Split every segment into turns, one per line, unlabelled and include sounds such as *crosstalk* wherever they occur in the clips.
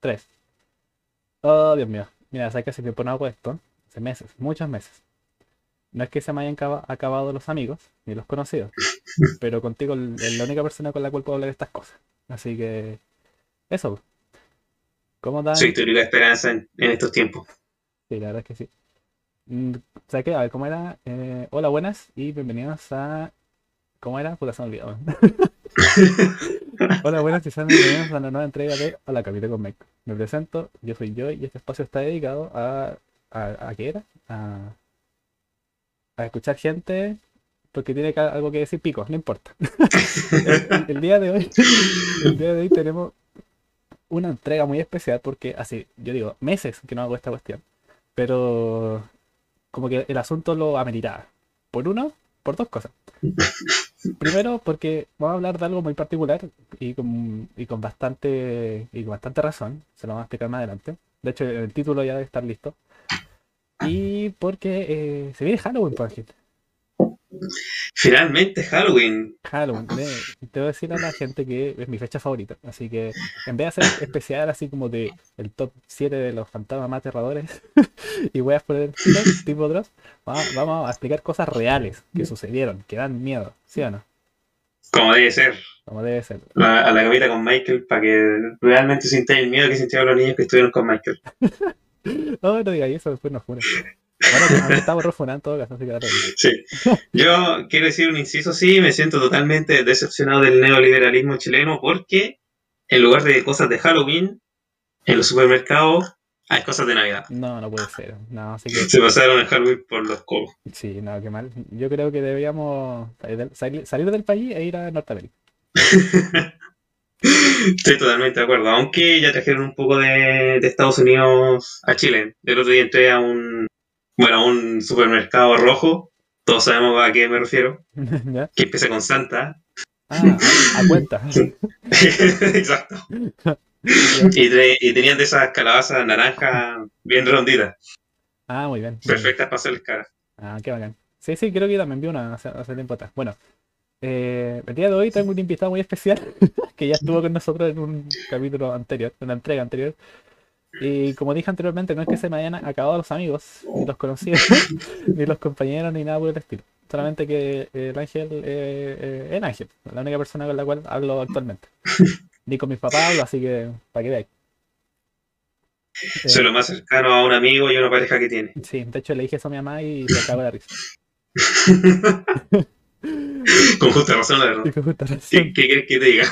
Tres. Oh, Dios mío. Mira, sabes que hace tiempo no hago esto. Hace meses, muchos meses. No es que se me hayan acaba- acabado los amigos, ni los conocidos. *laughs* pero contigo es la única persona con la cual puedo hablar de estas cosas. Así que. Eso. ¿Cómo dan?
Soy tu única esperanza en, en estos tiempos.
Sí, la verdad es que sí. Mm, ¿Sabes qué? A ver, ¿cómo era? Eh, hola, buenas y bienvenidos a. ¿Cómo era? Puta, se me olvidó. *laughs* hola, buenas y sean bienvenidos a la nueva entrega de Hola, Capitán con Mike. Me presento, yo soy Joy y este espacio está dedicado a. ¿A, a qué era? A, a escuchar gente porque tiene algo que decir picos, no importa. *laughs* el, día de hoy, el día de hoy tenemos una entrega muy especial porque así, yo digo, meses que no hago esta cuestión. Pero como que el asunto lo ameritaba. Por uno, por dos cosas. Primero, porque vamos a hablar de algo muy particular y con, y con bastante y con bastante razón. Se lo vamos a explicar más adelante. De hecho, el título ya debe estar listo. Y porque eh, se viene Halloween, por ejemplo.
Finalmente Halloween.
Halloween. te voy a decir a la gente que es mi fecha favorita. Así que en vez de hacer especial así como de el top 7 de los fantasmas más aterradores *laughs* y voy a poner tipo, Dross, vamos, a explicar cosas reales que sucedieron, que dan miedo, ¿sí o no?
Como debe ser.
Como debe ser.
La- a la capita con Michael para que realmente sintáis el miedo que sintieron los niños que estuvieron con Michael. *laughs* *laughs*
No, no digáis eso, después nos funan. Bueno, estamos refunando todo caso, así que. *laughs*
Sí. Yo quiero decir un inciso, sí, me siento totalmente decepcionado del neoliberalismo chileno porque en lugar de cosas de Halloween, en los supermercados hay cosas de Navidad.
No, no puede ser. No, así que
Se pasaron el Halloween por los cobos.
sí, no, qué mal. Yo creo que deberíamos salir del, salir- salir del país e ir a Norteamérica. *laughs*
Estoy totalmente de acuerdo, aunque ya trajeron un poco de, de Estados Unidos a Chile. El otro día entré a un, bueno, a un supermercado rojo, todos sabemos a qué me refiero, *laughs*
¿Ya?
que empieza con Santa.
Ah, a cuenta. *laughs*
Exacto. Y, tenían de esas calabazas naranjas bien ronditas,
Ah, muy bien.
perfectas para hacerles cara.
Ah, qué bacán. Sí, sí, creo que también vi una hace, hace tiempo atrás. Bueno, eh, el día de hoy tengo un invitado muy especial *laughs* que ya estuvo con nosotros en un capítulo anterior, en una entrega anterior. Y como dije anteriormente, no es que se me hayan acabado los amigos, ni los conocidos, *laughs* ni los compañeros, ni nada por el estilo. Solamente que el ángel, eh, eh, el ángel, la única persona con la cual hablo actualmente. Ni con mis papás hablo, así que para que veáis. Eh,
Soy lo más cercano a un amigo y una pareja que tiene.
sí, de hecho le dije eso a mi mamá y se acabó la risa. *laughs* *laughs*
Con justa razón, la verdad.
Con justa razón.
¿Qué, qué que te diga?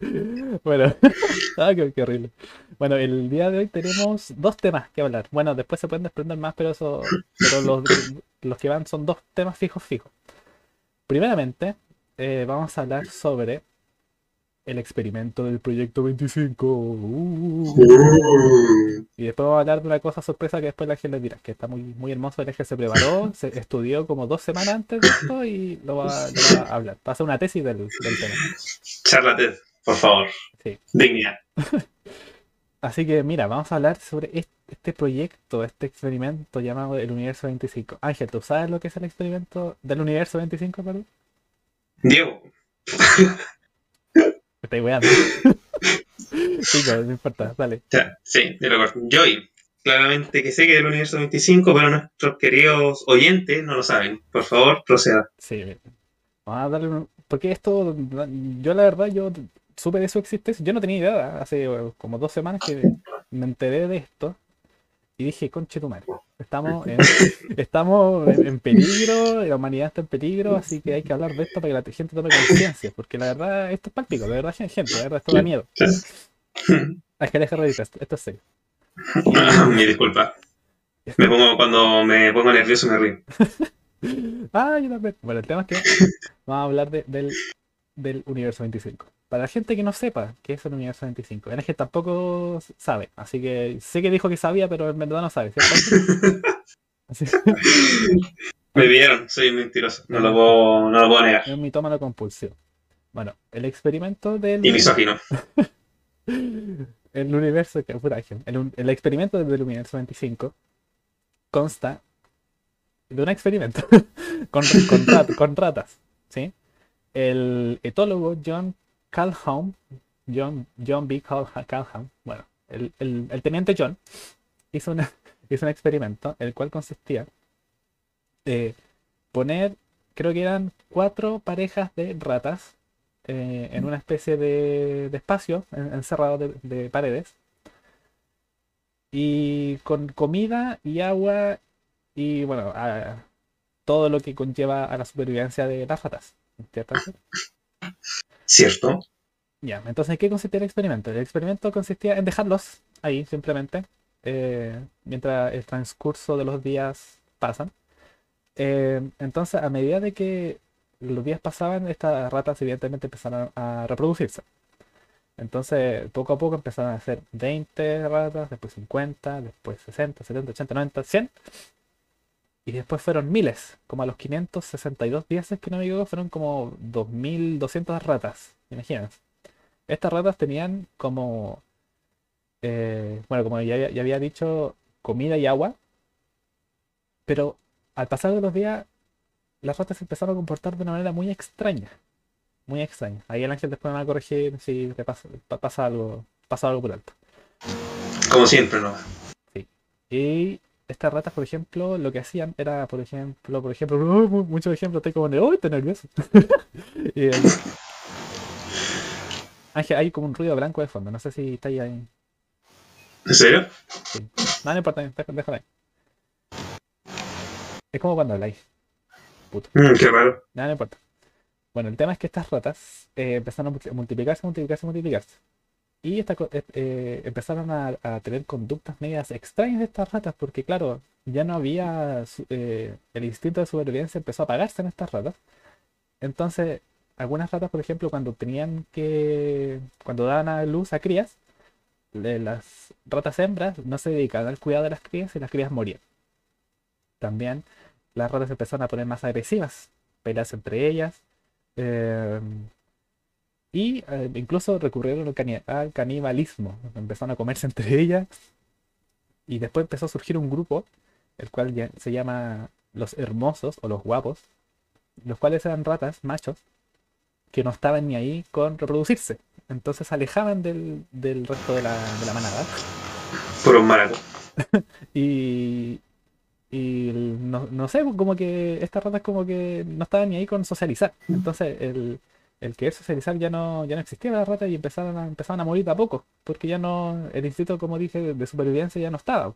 *laughs*
Bueno, *laughs* ah, qué, qué horrible. Bueno, el día de hoy tenemos dos temas que hablar. Bueno, después se pueden desprender más, pero eso, pero los, los que van son dos temas fijos fijos. Primeramente, eh, vamos a hablar sobre el experimento del proyecto 25. Uh. Y después vamos a hablar de una cosa sorpresa que después la gente les dirá, que está muy, muy hermoso. El que se preparó, se estudió como dos semanas antes de esto y lo va, lo va a hablar. Va a hacer una tesis del, del tema.
Charla TED, por favor.
Sí.
Dignidad. *laughs*
Así que mira, vamos a hablar sobre est- este proyecto, este experimento llamado el Universo 25. Ángel, ¿tú sabes lo que es el experimento del Universo 25, perdón?
Diego, *laughs*
Me estoy sí, no, importa, dale.
Ya, sí, de lo corto. Joy, claramente que sé que es del universo 25, pero nuestros queridos oyentes no lo saben. Por favor, proceda.
Sí. Vamos a darle un- Porque esto, yo la verdad, yo supe de su existencia. Yo no tenía idea, hace como dos semanas que me enteré de esto. Y dije, conche tu madre, estamos en, estamos en, peligro, la humanidad está en peligro, así que hay que hablar de esto para que la gente tome conciencia, porque la verdad, esto es práctico, de verdad, gente, de verdad, esto da miedo. Es que deja de esto, esto es serio. *coughs*
Mi disculpa. Me pongo, cuando me pongo nervioso me río. *laughs*
Ah, yo también. Bueno, el tema es que vamos a hablar de- del, del universo 25. Para la gente que no sepa qué es el universo 25, es que tampoco sabe, así que sé que dijo que sabía, pero en verdad no sabe, ¿cierto? *laughs* Así-
Me vieron, soy mentiroso. No lo puedo, no lo puedo negar.
es un mitómano compulsivo. Bueno, el experimento del.
Y misógino. *laughs*
el universo el, experimento del universo 25 consta de un experimento *laughs* con, con, rat- con ratas, ¿sí? El etólogo John Calhoun, John, John B. Calhoun, bueno, el, teniente John *laughs* hizo, un experimento el cual consistía de poner, creo que eran cuatro parejas de ratas eh, en una especie de, espacio en- encerrado de, de paredes y con comida y agua y bueno, todo lo que conlleva a la supervivencia de las ratas. ¿cierto?
¿Cierto?
Ya, entonces, ¿en qué consistía el experimento? El experimento consistía en dejarlos ahí simplemente, eh, mientras el transcurso de los días pasan. Eh, entonces, a medida de que los días pasaban, estas ratas evidentemente empezaron a reproducirse. Entonces, poco a poco empezaron a hacer 20 ratas, después 50, después 60, 70, 80, 90, 100. Y después fueron miles, como a los 562 días, que no me equivoco, fueron como 2200 ratas, imagínense. Estas ratas tenían como, eh, bueno, como ya, ya había dicho, comida y agua, pero al pasar de los días, las ratas se empezaron a comportar de una manera muy extraña, muy extraña. Ahí el ángel después me va a corregir si te pasa, pa- pasa algo, pasa algo por alto.
Como siempre, ¿no?
Y estas ratas, por ejemplo, lo que hacían era, por ejemplo, por ejemplo, *laughs* mu- muchos ejemplos, estoy como, uy, estoy nervioso. Y, *laughs* eh, Ángel, hay como un ruido blanco de fondo, no sé si está ahí. ahí.
¿En serio?
No, no importa, déjalo ahí. Es como cuando habláis.
Mm, qué raro.
Nada, no importa. Bueno, el tema es que estas ratas eh, empezaron a multi- multiplicarse, multiplicarse, multiplicarse. Y eh, eh, empezaron a, tener conductas medias extrañas de estas ratas, porque claro, ya no había eh, el instinto de supervivencia empezó a apagarse en estas ratas. Entonces, algunas ratas, por ejemplo, cuando tenían que, cuando daban a luz a crías, las ratas hembras no se dedicaban al cuidado de las crías y las crías morían. También las ratas empezaron a poner más agresivas, peleas entre ellas. eh, y eh, incluso recurrieron al, cani- al canibalismo. Empezaron a comerse entre *laughs* ellas. Y después empezó a surgir un grupo, el cual ya- se llama los hermosos o los guapos, los cuales eran ratas, machos, que no estaban ni ahí con reproducirse. Entonces se alejaban del, del resto de la, de la manada.
Por un maraco. *laughs*
Y, y no, no sé, como que estas ratas como que no estaban ni ahí con socializar. Entonces el, el querer socializar ya no, ya no existía para las ratas y empezaron a, empezaron a morir de a poco. Porque ya no, el instinto, como dije, de, de supervivencia ya no estaba.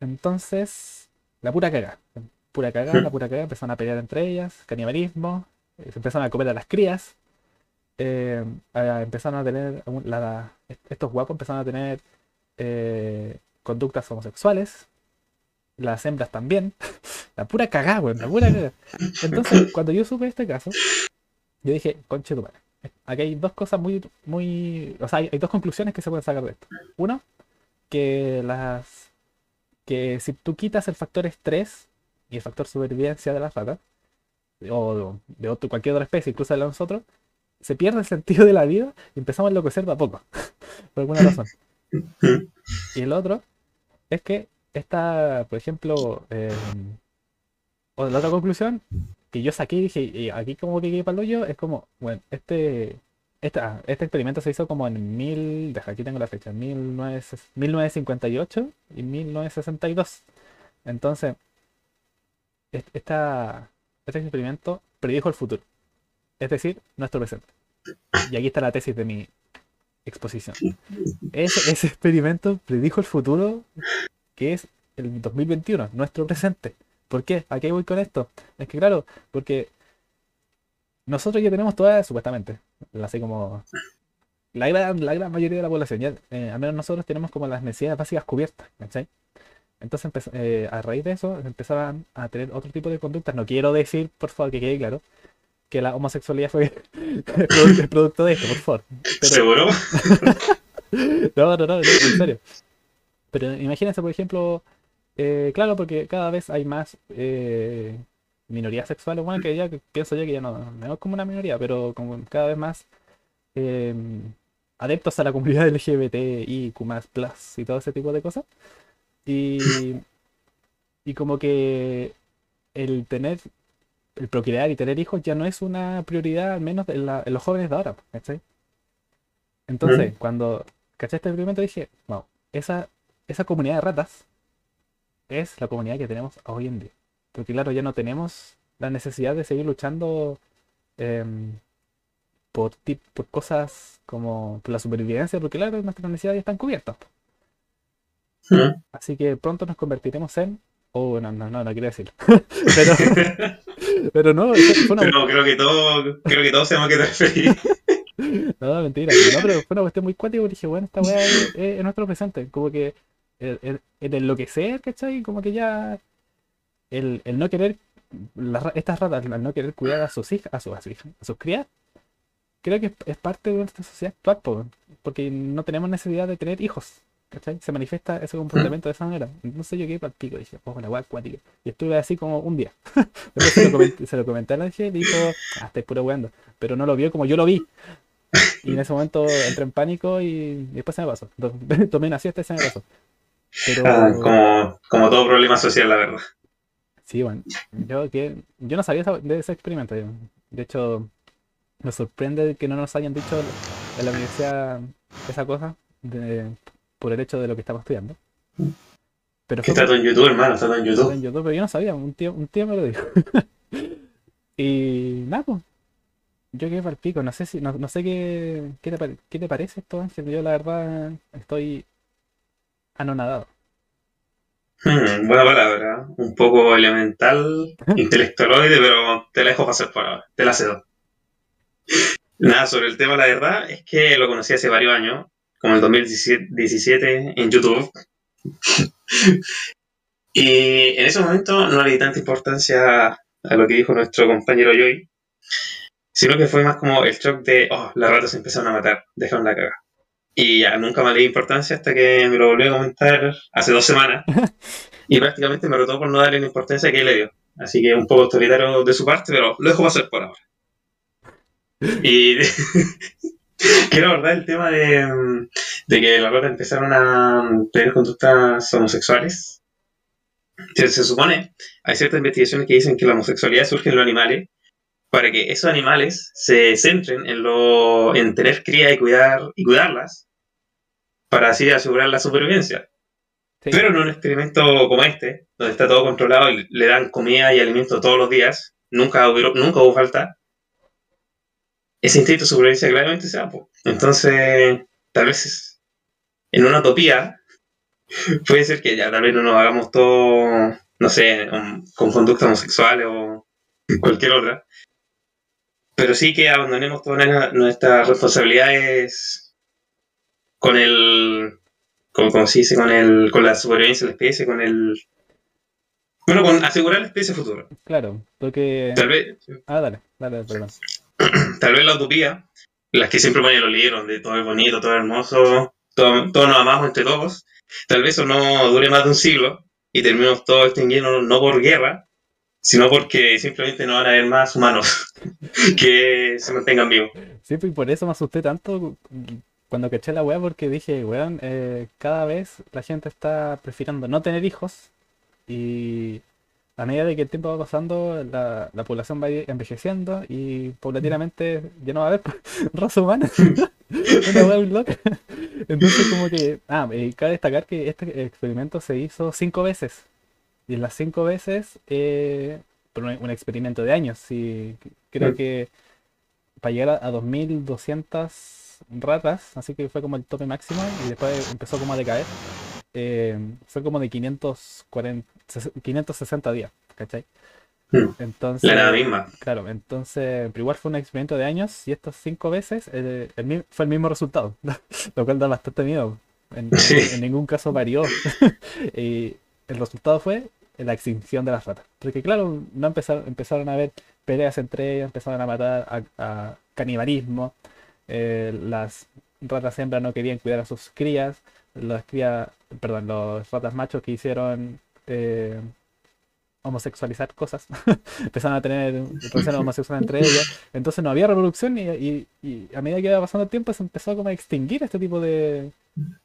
Entonces, la pura caga. Pura caga, la pura caga, empezaron a pelear entre ellas, canibalismo, eh, se empezaron a comer a las crías. eh, a- empezaron a tener, la- estos guapos empezaron a tener eh, conductas homosexuales, las hembras también. *laughs* La pura cagada, weón, la pura cagada. Entonces, cuando yo supe este caso, yo dije, conche tu madre. Aquí hay dos cosas muy, muy. O sea, hay, dos conclusiones que se pueden sacar de esto. Uno, que las. que si tú quitas el factor estrés y el factor supervivencia de las ratas, o de otro, cualquier otra especie, incluso de nosotros, se pierde el sentido de la vida y empezamos a enloquecer de a poco. *laughs* Por alguna razón. Y el otro es que esta, por ejemplo, eh, o la otra conclusión que yo saqué y dije, y aquí como que quedé para el hoyo, es como, bueno, este, este, ah, este experimento se hizo como en mil, deja, aquí tengo la fecha, 19, 1958 y 1962. Entonces, est- esta, este experimento predijo el futuro, es decir, nuestro presente. Y aquí está la tesis de mi exposición. Ese, ese experimento predijo el futuro que es el 2021, nuestro presente. ¿Por qué? ¿A qué voy con esto? Es que claro, porque nosotros ya tenemos todas, supuestamente, así como la gran, la gran mayoría de la población, ya, eh, al menos nosotros tenemos como las necesidades básicas cubiertas, ¿cachai? Entonces, eh, a raíz de eso, empezaban a tener otro tipo de conductas. No quiero decir, por favor, que quede claro, que la homosexualidad fue *laughs* es producto de esto, por favor. Pero-
¿Seguro? *laughs*
no, no, no, no, en serio. Pero imagínense, por ejemplo, eh, claro, porque cada vez hay más, eh, minorías sexuales, bueno, que ya que pienso yo que ya no, no es como una minoría, pero como cada vez más eh, adeptos a la comunidad *laughs* LGBT y Q+, y todo ese tipo de cosas. Y, y como que el tener, el procrear y tener hijos ya no es una prioridad, al menos en, la- en los jóvenes de ahora, ¿cachai? Entonces, cuando caché este experimento dije, wow, esa, esa comunidad de ratas es la comunidad que tenemos hoy en día. Porque claro, ya no tenemos la necesidad de seguir luchando em, por, por cosas como por la supervivencia, porque claro, nuestras necesidades ya están cubiertas. po.
Mm.
Así que pronto nos convertiremos en... Oh, no, no, no, no quería decirlo. *laughs* pero, *laughs* pero no, fue una,
Pero creo que todo, creo que todos sabemos a qué te. *laughs*
No, mentira. No, pero fue una cuestión muy cuática porque dije, bueno, esta weá es, es- es nuestro presente. Como que el, el- el enloquecer, ¿cachai? Como que ya el, el no querer, ra- estas ratas, al no querer cuidar a sus hijas, a sus, a sus hijas, a sus crías, creo que es, parte de nuestra sociedad actual, po, porque no tenemos necesidad de tener hijos, ¿cachai? Se manifiesta ese comportamiento de esa manera. Entonces yo quedé para el pico, dije, oh, la acuática. Y estuve así como un día. *laughs* Después se lo comenté, se lo comenté a la dije y dijo, ah, estáis puro weando. Pero no lo vio como yo lo vi. Y en ese momento entré en pánico y, después se me pasó. To- *laughs* Tomé una siesta y se me pasó. Pero
Ah, como, como todo problema social, la verdad.
sí, bueno, yo, que, yo no sabía de ese experimento. De hecho, me sorprende que no nos hayan dicho en la universidad esa cosa de- por el hecho de lo que estamos estudiando. Pero
Que
fue
está todo en YouTube, hermano, está todo en
en
YouTube.
YouTube, pero yo no sabía, un tío, un tío me lo dijo. *laughs* y nada, pues. Yo quedé para el pico, no sé si, no, no sé qué, qué te, qué te parece esto, Ángel. Yo la verdad estoy anonadado.
Hmm, buena palabra. Un poco elemental, *laughs* intelectualoide, pero te la dejo pasar por ahora. Te la cedo. Nada, sobre el tema, la verdad, es que lo conocí hace varios años, como el 2017 en YouTube. *laughs* Y en ese momento no le di tanta importancia a lo que dijo nuestro compañero Joy, sino que fue más como el shock de, oh, las ratas se empezaron a matar, dejaron la caga. Y ya, nunca más le di importancia hasta que me lo volvió a comentar hace dos semanas. *laughs* Y prácticamente me rotó por no darle la importancia que él le dio. Así que un poco autoritario de su parte, pero lo dejo pasar por ahora. Y *laughs* quiero abordar el tema de, de que las ratas empezaron a tener conductas homosexuales. Se, se supone, hay ciertas investigaciones que dicen que la homosexualidad surge en los animales para que esos animales se centren en, lo, en tener cría y, cuidar, y cuidarlas para así asegurar la supervivencia.
Sí.
Pero en un experimento como este, donde está todo controlado y le dan comida y alimento todos los días, nunca hubo, nunca hubo falta, ese instinto de supervivencia claramente se va. Entonces, tal vez en una utopía *laughs* puede ser que ya tal vez no nos hagamos todo, no sé, con conductas homosexuales o cualquier otra. Pero sí que abandonemos todas nuestra- nuestras responsabilidades con el con, como se dice, con el, con la supervivencia de la especie, con el bueno, con asegurar la especie futura.
Claro, porque...
Tal vez,
Ah, dale, dale, perdón. *clears throat*
tal vez la utopía, las que siempre ponen los libros, donde todo es bonito, todo es hermoso, todo, todos nos amamos entre todos, tal vez eso no dure más de un siglo y terminemos todos extinguiendo no por guerra, sino porque simplemente no van a haber más humanos *laughs* que se mantengan vivos.
Sí, pues, y por eso me asusté tanto cuando caché la weá, porque dije, weón, eh, cada vez la gente está prefiriendo no tener hijos y a medida de que el tiempo va pasando, la, la población va envejeciendo y paulatinamente ya no va a haber *laughs* raza humana. *laughs* Una loca. Entonces, como que, ah, eh, cabe destacar que este experimento se hizo cinco veces. Y en las cinco veces, eh, por un, un experimento de años. Y creo que para llegar a, a 2200 ratas, así que fue como el tope máximo y después empezó como a decaer. eh, fue como de 540, 560 días, ¿cachai?
Mm.
Entonces,
La misma.
claro, entonces, pero igual fue un experimento de años y estas cinco veces el fue el mismo resultado, *laughs* lo cual da bastante miedo. En, *laughs*
Sí.
en ningún caso varió. *laughs* y el resultado fue la extinción de las ratas. Porque claro, no empezaron, empezaron a haber peleas entre ellas, empezaron a matar a, canibalismo. eh, las ratas hembras no querían cuidar a sus crías. Las crías, perdón, los ratas machos que hicieron eh, homosexualizar cosas, *laughs* empezaron a tener relaciones homosexuales entre ellas, entonces no había reproducción y, a medida que iba pasando el tiempo se empezó como a extinguir este tipo de,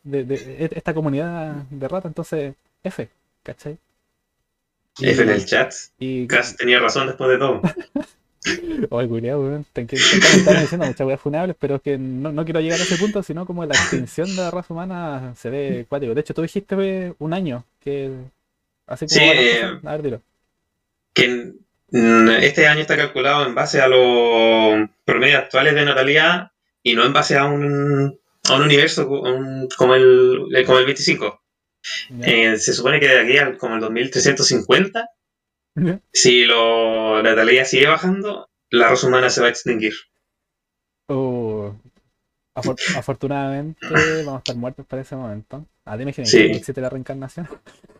de, de- esta comunidad de ratas, entonces F, ¿cachai?
F en el chat.
Y,
Cass tenía razón después de todo. *laughs*
Oye, culiao, weón. Están diciendo muchas weas funables, pero es que no, no quiero llegar a ese punto, sino como la extinción de la raza humana se ve cuático. De hecho, tú dijiste we, un año que. Así como
Sí, eh.
A ver, dilo.
Que este año está calculado en base a los promedios actuales de natalidad y no en base a un, a un universo co- un- como, el, el- como el 25. Eh, se supone que de aquí al como el 2350,
Ya.
si lo, la natalidad sigue bajando, la raza humana se va a extinguir.
Uh, afor- *laughs* afortunadamente vamos a estar muertos para ese momento. Ah, dime que
Sí.
existe la reencarnación. *laughs*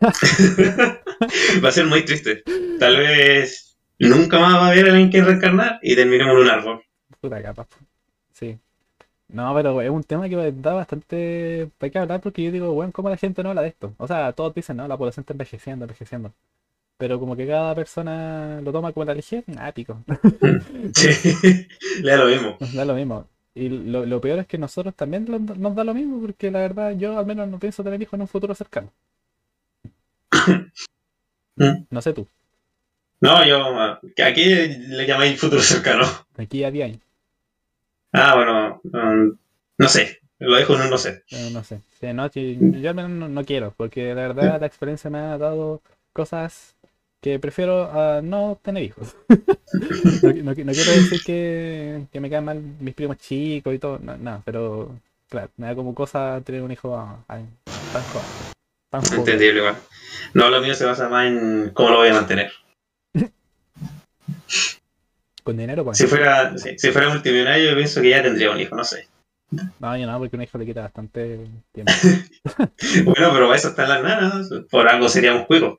va a ser muy triste. Tal vez nunca más va a haber alguien que reencarnar y terminemos en un árbol.
Puta capa. Sí. No, pero es un tema que da bastante para qué hablar porque yo digo, bueno, ¿cómo la gente no habla de esto? O sea, todos dicen, no, la población está envejeciendo, envejeciendo. Pero como que cada persona lo toma como la ligera, ah, pico. *laughs*
Sí, *laughs* le da lo mismo.
Nos da lo mismo. Y lo, lo peor es que nosotros también lo- nos da lo mismo porque la verdad yo al menos no pienso tener hijos en un futuro cercano. *coughs*
Mm.
No sé tú,
No, yo, aquí le llamáis futuro cercano.
aquí a 10 años.
Ah, bueno, um, no sé, lo dejo en un no sé.
Eh, no sé. Sí, no, yo al menos no, no quiero, porque la verdad la experiencia me ha dado cosas que prefiero a no tener hijos. *laughs* no, no- no quiero decir que, que me caen mal mis primos chicos y todo, no, pero claro, me da como cosa tener un hijo ah, tan joven. Tan joven.
Entendible igual. No, lo mío se basa más en cómo lo voy a mantener.
Con dinero, pues.
Si fuera, si, si fuera multimillonario, yo pienso que ya tendría un hijo, no sé.
No, yo no, porque un hijo le quita bastante tiempo. *laughs*
Bueno, pero para eso están las nanas. Por algo seríamos cuicos.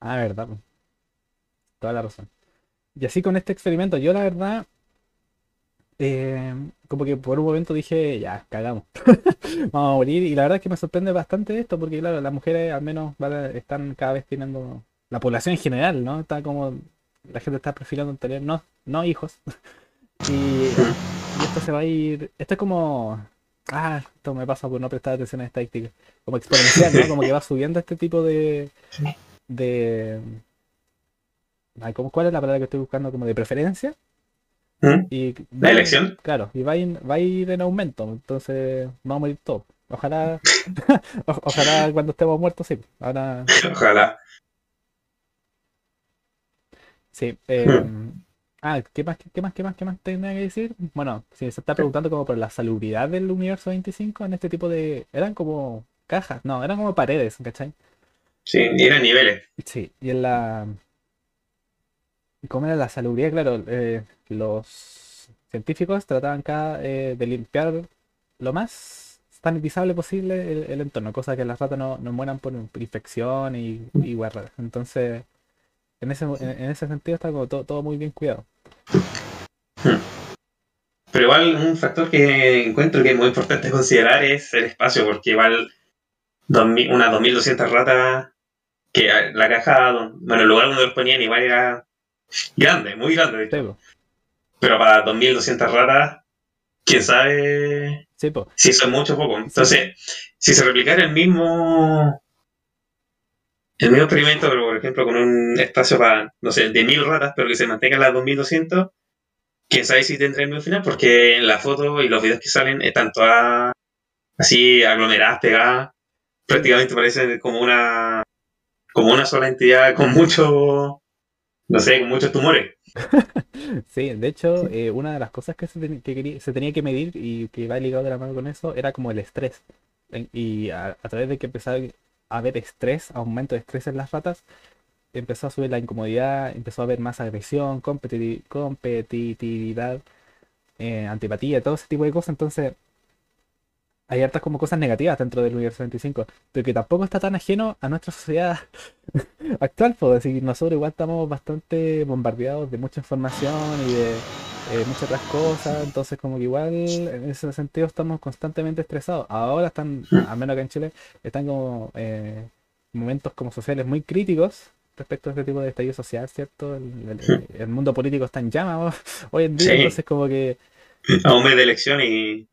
Ah, verdad. pues. Toda la razón. Y así con este experimento, yo la verdad, eh, como que por un momento dije, ya, cagamos. *laughs* Vamos a morir. Y la verdad es que me sorprende bastante esto, porque claro, las mujeres al menos están cada vez teniendo, la población en general, ¿no? Está como, la gente está prefiriendo tener no, no hijos. *laughs* Y, y esto se va a ir, esto es como, ah, esto me pasa por no prestar atención a estadísticas, como exponencial, ¿no? Como que va subiendo este tipo de, de, ay, ¿cómo- ¿cuál es la palabra que estoy buscando? Como de preferencia.
¿Mm?
Y
¿La elección?
Claro, y va a ir, va a ir en aumento, entonces vamos a morir todos. Ojalá, *laughs* o- ojalá cuando estemos muertos, sí. Ahora, *laughs*
Ojalá.
Sí. eh, ah, ¿qué más, qué más, qué más, qué más tenía que decir? Bueno, si se está preguntando como por la salubridad del universo 25 en este tipo de... Eran como cajas, no, eran como paredes, ¿cachai?
Sí, y eran niveles.
Sí, y en la... ¿Cómo era la salubridad? Claro, eh, los científicos trataban cada, eh, de limpiar lo más sanitizable posible el, el entorno, cosa que las ratas no, no mueran por, infección y, y guarras. Entonces, en ese, en, en ese sentido está como todo, todo muy bien cuidado.
Pero igual un factor que encuentro que es muy importante considerar es el espacio, porque igual 2000 unas 2200 ratas, que la caja, bueno, el lugar donde los ponían igual era grande, muy grande.
Sí.
Pero para 2200 ratas, quién sabe
Sí,
si eso es mucho o poco. Entonces, si se replicara el mismo el mismo experimento, pero por ejemplo con un espacio para, no sé, de 1000 ratas, pero que se mantengan las 2200, quién sabe si tendrá el mismo final, porque en la foto y los videos que salen están todas así aglomeradas, pegadas. Prácticamente parecen como una como una sola entidad con *laughs* mucho no sé, con muchos tumores. *laughs*
Sí, de hecho, eh, una de las cosas que, se, ten- que quería- se tenía que medir y que va ligado de la mano con eso era como el estrés. En- Y a, a través de que empezaba haber estrés, aumento de estrés en las ratas, empezó a subir la incomodidad, empezó a haber más agresión, competiti- competitividad, eh, antipatía, todo ese tipo de cosas. Entonces, hay hartas como cosas negativas dentro del universo 25, pero que tampoco está tan ajeno a nuestra sociedad *laughs* actual, puedo decir, nosotros igual estamos bastante bombardeados de mucha información y de eh, muchas otras cosas, entonces como que igual en ese sentido estamos constantemente estresados. Ahora están, al menos acá en Chile, están como eh, momentos como sociales muy críticos respecto a este tipo de estallido social, ¿cierto? El, el, mundo político está en llamas *laughs* hoy en día, entonces como que...
A un mes de elección y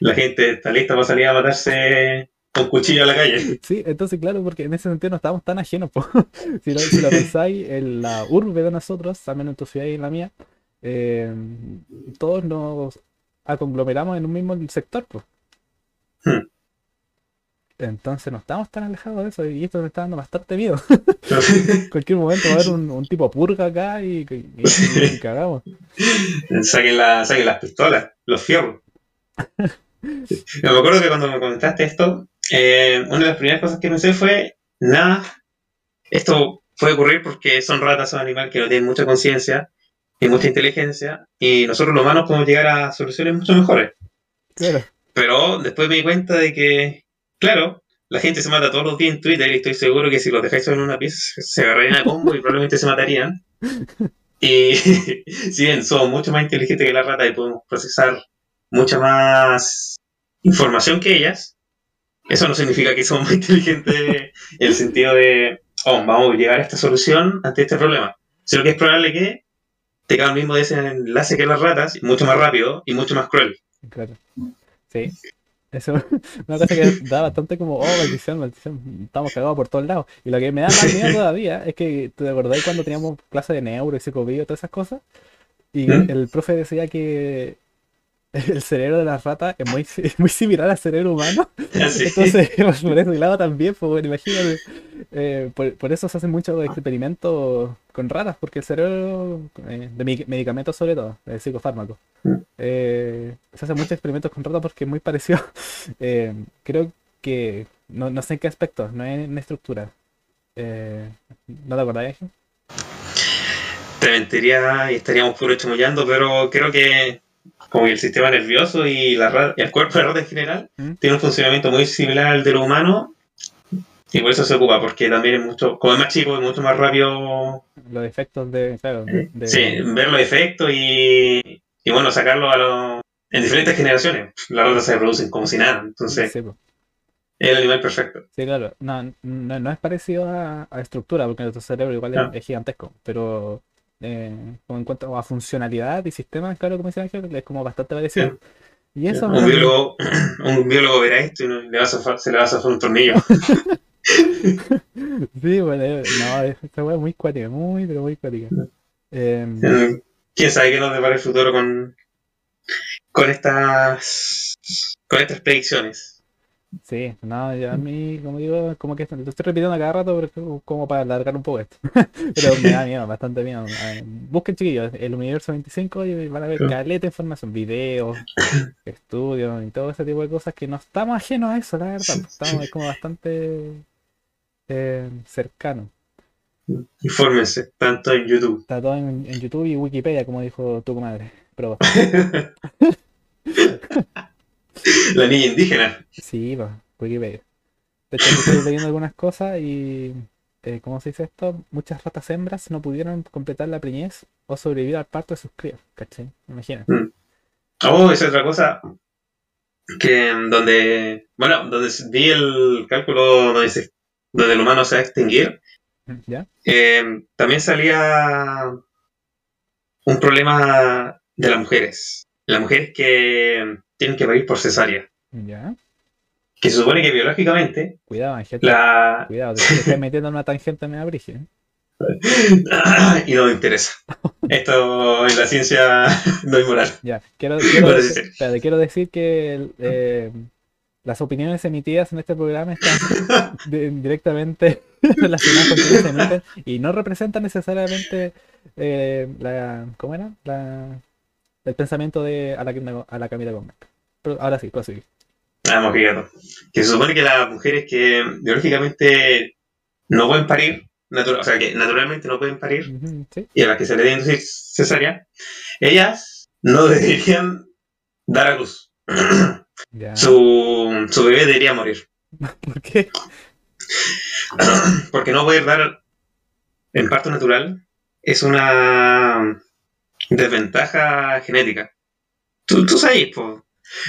la gente está lista para salir a matarse con cuchillo a la calle. *laughs*
Sí, entonces claro, porque en ese sentido no estamos tan ajenos. *laughs* si, lo, si, lo, pensáis, en la urbe de nosotros, también en tu ciudad y en la mía, eh, todos nos conglomeramos en un mismo sector. Pues. Entonces no estamos tan alejados de eso y esto me está dando bastante miedo. *laughs* en cualquier momento va a haber un, tipo purga acá y, cagamos.
Saquen, la, saquen las pistolas, los fierros. *laughs* me acuerdo que cuando me comentaste esto, eh, una de las primeras cosas que pensé fue, nada, esto puede ocurrir porque son ratas, son animales que no tienen mucha conciencia y mucha inteligencia y nosotros los humanos podemos llegar a soluciones mucho mejores.
Claro.
Pero después me di cuenta de que Claro, la gente se mata todos los días en Twitter y estoy seguro que si los dejáis solo en una pieza se agarrarían a combo y probablemente se matarían. *laughs* Y *laughs* si bien somos mucho más inteligentes que las ratas y podemos procesar mucha más información que ellas, eso no significa que somos *laughs* más inteligentes en el sentido de, oh, vamos a llegar a esta solución ante este problema. Sino que es probable que tenga el mismo desenlace que las ratas, mucho más rápido y mucho más cruel.
Claro. Sí. Eso es *laughs* una cosa que da bastante como, oh, maldición, maldición, estamos cagados por todos lados. Y lo que me da más miedo *laughs* todavía es que, ¿te acordáis cuando teníamos clase de neuro y psicobio y todas esas cosas? Y ¿Mm? el profe decía que *laughs* el cerebro de la rata es muy, *laughs* muy similar al cerebro humano.
Ah,
Entonces, *laughs* por ese lado también, pues bueno, imagínate. Eh, por, eso se hacen muchos experimentos con ratas, porque el cerebro, eh, de medicamentos sobre todo, de psicofármacos, mm. eh, se hacen muchos experimentos con ratas porque es muy parecido. creo que, no, no, sé en qué aspecto, no en estructura. ¿No te acordáis?
Te mentiría y estaríamos puro chamullando, pero creo que como que el sistema nervioso y, la, el cuerpo de la rata en general ¿Mm? tiene un funcionamiento muy similar al de lo humano y por eso se ocupa, porque también es mucho, como es más chico, es mucho más rápido.
Los efectos de. Claro,
Sí, ver los efectos y, y bueno, sacarlo a los, en diferentes generaciones. Las ratas se reproducen como si nada, entonces. es el animal perfecto.
Sí, claro. No, no, es parecido a, a, estructura, porque nuestro cerebro igual es, gigantesco, pero eh, en cuanto a funcionalidad y sistemas, claro, como dice Ángel, es como bastante parecido. Y eso
un, biólogo, *clears throat* un biólogo verá esto y le va a se le va a zafar un tornillo. *laughs*
sí, bueno, eh, no, esta weá es muy cuática, muy, pero muy cuática. Em,
eh, ¿Quién sabe qué nos depara el futuro con, con estas con estas predicciones?
Sí, no, ya a mí, como digo, como que lo estoy repitiendo cada rato, pero como para alargar un poco esto. *laughs* pero me da miedo, bastante miedo. Busquen, chiquillos, el Universo 25 y van a ver caleta de información, videos, estudios y todo ese tipo de cosas que no estamos ajenos a eso, la verdad. Estamos como bastante eh, cercanos.
Infórmense, tanto en YouTube.
Está todo en, en YouTube y Wikipedia, como dijo tu comadre. Pero... *laughs* *laughs* *laughs*
La niña indígena.
Sí, va, Wikipedia. De hecho, estoy leyendo algunas cosas y, eh, ¿cómo se dice esto? Muchas ratas hembras no pudieron completar la preñez o sobrevivir al parto de sus crías, ¿cachai? Imagínate.
Mm. Oh, esa es otra cosa que donde, bueno, donde vi el cálculo donde, donde el humano se va a extinguir,
¿Ya?
Eh, también salía un problema de las mujeres. Las mujeres que tienen que parir por cesárea.
Ya.
Que se supone que biológicamente.
Cuidado, Ángel.
La...
Cuidado, te estás *laughs* metiendo en una tangente me abrige. ¿eh? *coughs*
y no me interesa. Esto en la ciencia *laughs* no es moral.
Ya, quiero, quiero, decir, quiero decir que eh, las opiniones emitidas en este programa están *laughs* directamente relacionadas con quienes se emiten y no representan necesariamente eh, la. ¿Cómo era? La, el pensamiento de a la, a la Camila Gómez. Pero ahora sí, prosigue.
Vamos, Que se supone que las mujeres que biológicamente no pueden parir, o sea, que naturalmente no pueden parir, y a las que se le deben decir cesárea, ellas no *laughs* deberían dar a luz. *clears throat* Su, su bebé debería morir. *laughs*
¿Por qué? *clears throat*
Porque no poder dar en parto natural es una desventaja genética. Tú, tú sabes,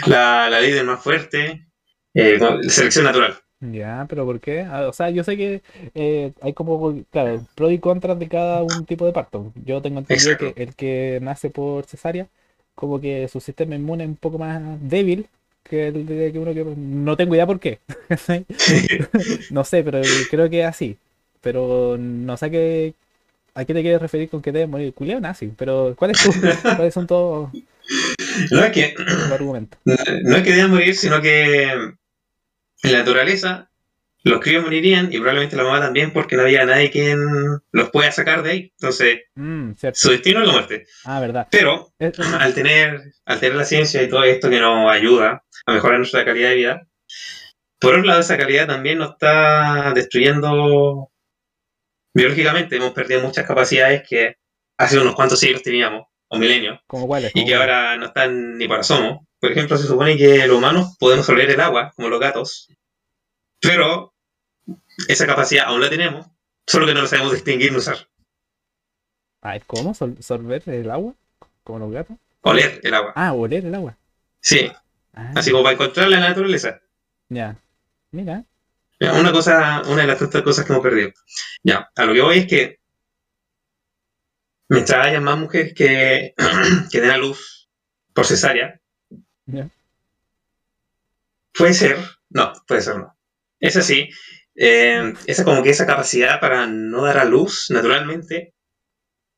la, ley del más fuerte, eh, selección natural.
Ya, pero ¿por qué? Ah, o sea, yo sé que eh, hay como, claro, pros y contras de cada un tipo de parto. Yo tengo entendido que el que nace por cesárea, como que su sistema inmune es un poco más débil que el de que uno que no tengo idea por qué. *laughs* No sé, pero creo que es así. Pero no sé a qué, a qué te quieres referir con que debes morir. Culiao nazi, pero ¿cuáles son, *laughs* cuáles son todos
No es que, *clears throat* no es que deban morir, sino que en la naturaleza los críos morirían y probablemente la mamá también porque no había nadie quien los pueda sacar de ahí. Entonces,
Mm,
su destino es la muerte.
Ah, verdad.
Pero
Es- es-
al tener, al tener la ciencia y todo esto que nos ayuda a mejorar nuestra calidad de vida, por otro lado esa calidad también nos está destruyendo biológicamente. Hemos perdido muchas capacidades que hace unos cuantos siglos teníamos, o milenios,
¿Como cuáles?
y
¿Como
que ahora no están ni para asomo. Por ejemplo, se supone que los humanos podemos oler el agua, como los gatos, pero esa capacidad aún la tenemos, solo que no la sabemos distinguir ni usar.
Ay, ¿cómo? ¿Sol- ¿Sorber el agua? ¿Como los gatos?
Oler el agua.
Ah, oler el agua.
Sí,
Ah,
así como para encontrarla en la naturaleza.
ya. Mira.
Una cosa, una de las tantas cosas que hemos perdido. Ya, a lo que voy es que mientras haya más mujeres que, *clears throat* que den a luz por cesárea, puede ser, no, puede ser no. Es así, eh, esa como que esa capacidad para no dar a luz naturalmente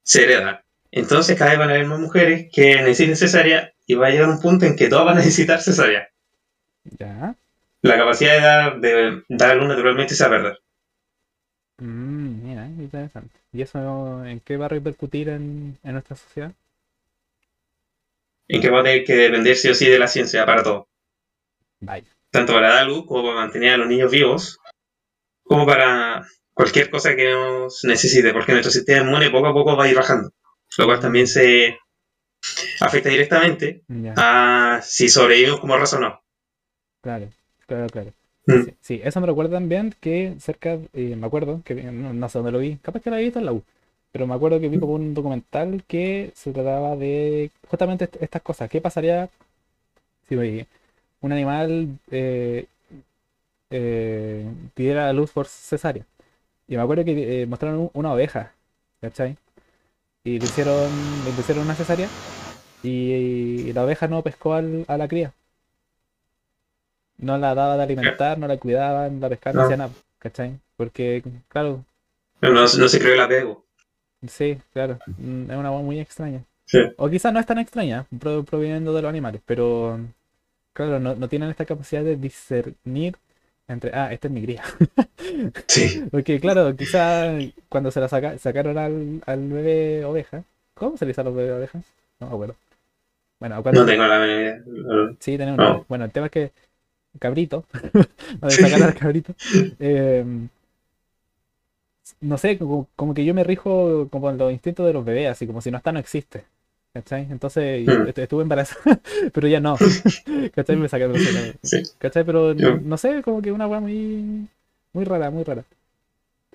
se hereda. Entonces cada vez van a haber más mujeres que necesiten cesárea y va a llegar un punto en que todas van a necesitar cesárea.
Ya.
La capacidad de dar, de dar a luz naturalmente se va a perder.
Mm, interesante. ¿Y eso en qué va a repercutir en, en nuestra sociedad?
En que va a tener que depender sí o sí de la ciencia para todo.
Vaya.
tanto para dar luz como para mantener a los niños vivos, como para cualquier cosa que nos necesite, porque nuestro sistema inmune poco a poco va a ir bajando, lo cual también se afecta directamente a si sobrevivimos como raza o no.
Claro, claro, claro.
Mm.
Sí, sí, eso me recuerda también que cerca, eh, me acuerdo, que no, no sé dónde lo vi, capaz que lo había visto en la U, pero me acuerdo que vi como un documental que se trataba de justamente est- estas cosas. ¿Qué pasaría si oye, un animal eh, eh, pidiera luz por cesárea? Y me acuerdo que eh, mostraron un- una oveja, ¿cachai? Y le hicieron, le hicieron una cesárea y, la oveja no pescó al- a la cría. No la daba de alimentar, no la cuidaban, la pescaban, no
No.
hacía nada, ¿cachai? Porque, claro,
Pero no, no se creó el apego.
sí, claro, mm, es una voz muy extraña.
Sí.
O quizás no es tan extraña, pro- proviniendo de los animales, pero claro, no, no tienen esta capacidad de discernir entre, ah, esta es mi cría. *laughs*
Sí.
Porque claro, quizás cuando se la saca- sacaron al, al bebé oveja, ¿cómo se le dice a los bebés ovejas? No me acuerdo. Bueno, cuando,
No tengo la idea.
Sí, un
No.
Bueno, el tema es que Cabrito, *laughs* donde sacar al Cabrito, eh, no sé, como, como que yo me rijo como en los instintos de los bebés, así como si no está, no existe. ¿Cachai? Entonces
Mm.
est- estuve embarazada, *laughs* pero ya no. *laughs* ¿Cachai? Me sacaron.
Sí.
¿Cachai? Pero no sé, como que una weá muy, muy rara, muy rara.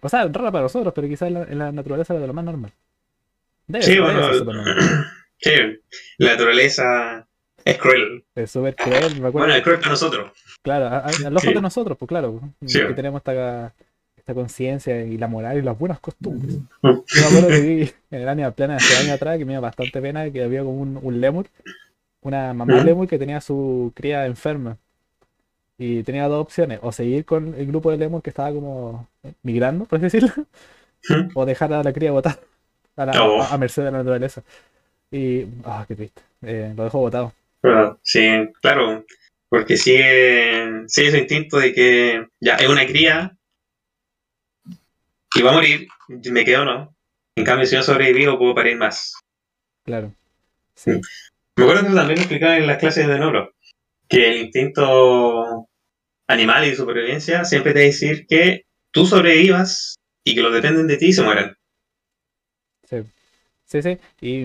O sea, rara para nosotros, pero quizás en la, en la naturaleza era de lo más normal. Debe
Sí,
ser,
bueno,
ser súper normal. *clears throat*
sí, la naturaleza es cruel.
Es súper cruel, me acuerdo.
Bueno, es cruel para nosotros.
Claro, a- a- al ojo
Sí.
de nosotros, pues claro,
Sí.
que tenemos esta, esta conciencia y la moral y las buenas costumbres.
Mm.
Yo me acuerdo que vi en el Animal Planet hace años atrás que me dio bastante pena que había como un, un lemur, una mamá
Ujú.
lemur que tenía a su cría enferma. Y tenía dos opciones, o seguir con el grupo de lemur que estaba como migrando, por así decirlo,
Ujú.
o dejar a la cría botada a, la-
Oh.
a- a merced de la naturaleza. Y, ah, qué triste, eh, lo dejó botado.
Sí, claro, porque sigue, sigue ese instinto de que ya es una cría y va a morir, me quedo o no. En cambio, si yo sobrevivo, puedo parir más.
Claro. Sí,
Me acuerdo que también lo explicaban en las clases de neuro, que el instinto animal y de supervivencia siempre te decir que tú sobrevivas y que los dependen de ti se mueran.
Sí, sí, sí. Y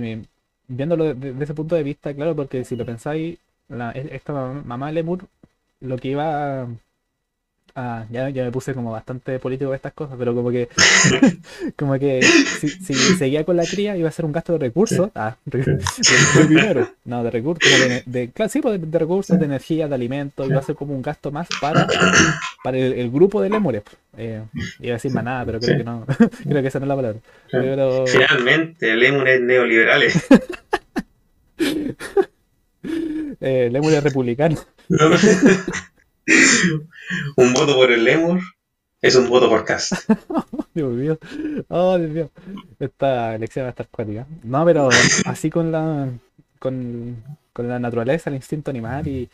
viéndolo de- de- desde ese punto de vista, claro, porque si lo pensáis, la- e- esta mam- mamá lemur lo que iba a, ya, ya me puse como bastante político de estas cosas, pero como que *laughs* como que si, si seguía con la cría iba a ser un gasto de recursos, ah, de, de dinero, no, de recursos, de, de, claro, sí, pues, de, de recursos, de energía, de alimentos, iba a ser como un gasto más para, para el, el grupo de lémures. Eh, iba a decir manada, pero creo que no, *laughs* creo que esa no es la palabra. Pero,
Finalmente, lémures neoliberales. *laughs*
eh, lémures republicanos. *laughs*
un voto por el lemur es un voto por Cast. *laughs*
Dios mío. Oh, Dios mío. Esta elección va a estar cuática. No, pero así con la con, con la naturaleza, el instinto animal y,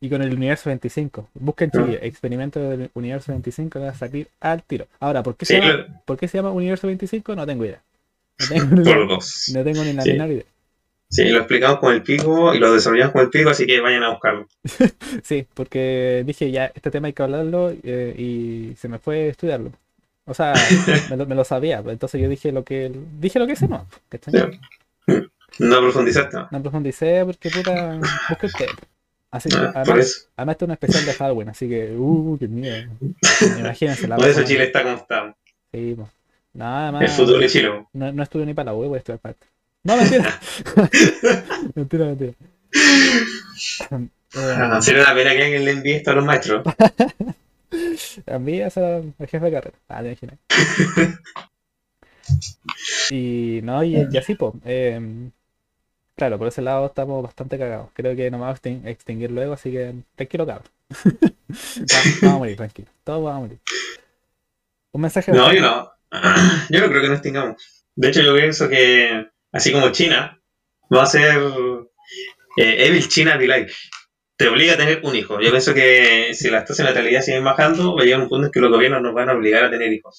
y con el universo 25. Busquen chiquillos, experimento del universo 25 que va a salir al tiro. Ahora, ¿por qué,
Sí,
se, llama,
claro.
¿por qué se llama universo 25? No tengo idea. No *laughs* tengo ni,
Por dos.
no tengo ni la
Sí.
menor idea.
Sí, lo explicamos con el pico y lo desarrollamos con el pico, así que vayan a buscarlo. *laughs*
Sí, porque dije ya, este tema hay que hablarlo eh, y se me fue estudiarlo. O sea, *laughs* me lo, me lo sabía, pues, entonces yo dije lo que dije lo que sé, no. ¿cachai?
Ya. No profundizaste. ¿no?
No profundicé porque puta, busqué usted. Así que,
Ah,
además, además esto es un especial de Halloween, así que, uh, qué miedo. Imagínense la *laughs*
por eso Chile está como está.
Sí, pues. Nada más.
El futuro de Chile.
No, no estudio ni para la web, voy a estudiar para esto. No, mentira. *laughs* mentira, mentira. Eh,
Ah, Sería una pena que alguien le envíe esto a los maestros. *laughs*
a mí al jefe de carrera. Ah, te imaginas. *laughs* Y no, y, y así, pues. claro, por ese lado estamos bastante cagados. Creo que nos vamos a extin- extinguir luego, así que tranquilo, cabrón. vamos, vamos a morir, tranquilo. Todos vamos a morir. Un mensaje
No, yo no. *clears throat* Yo no creo que nos tengamos. De hecho, yo pienso que, así como China, va a ser eh, Evil China Like. Te obliga a tener un hijo. Yo pienso que si las tasas de natalidad siguen bajando, va a llegar un punto en que los gobiernos nos van a obligar a tener hijos.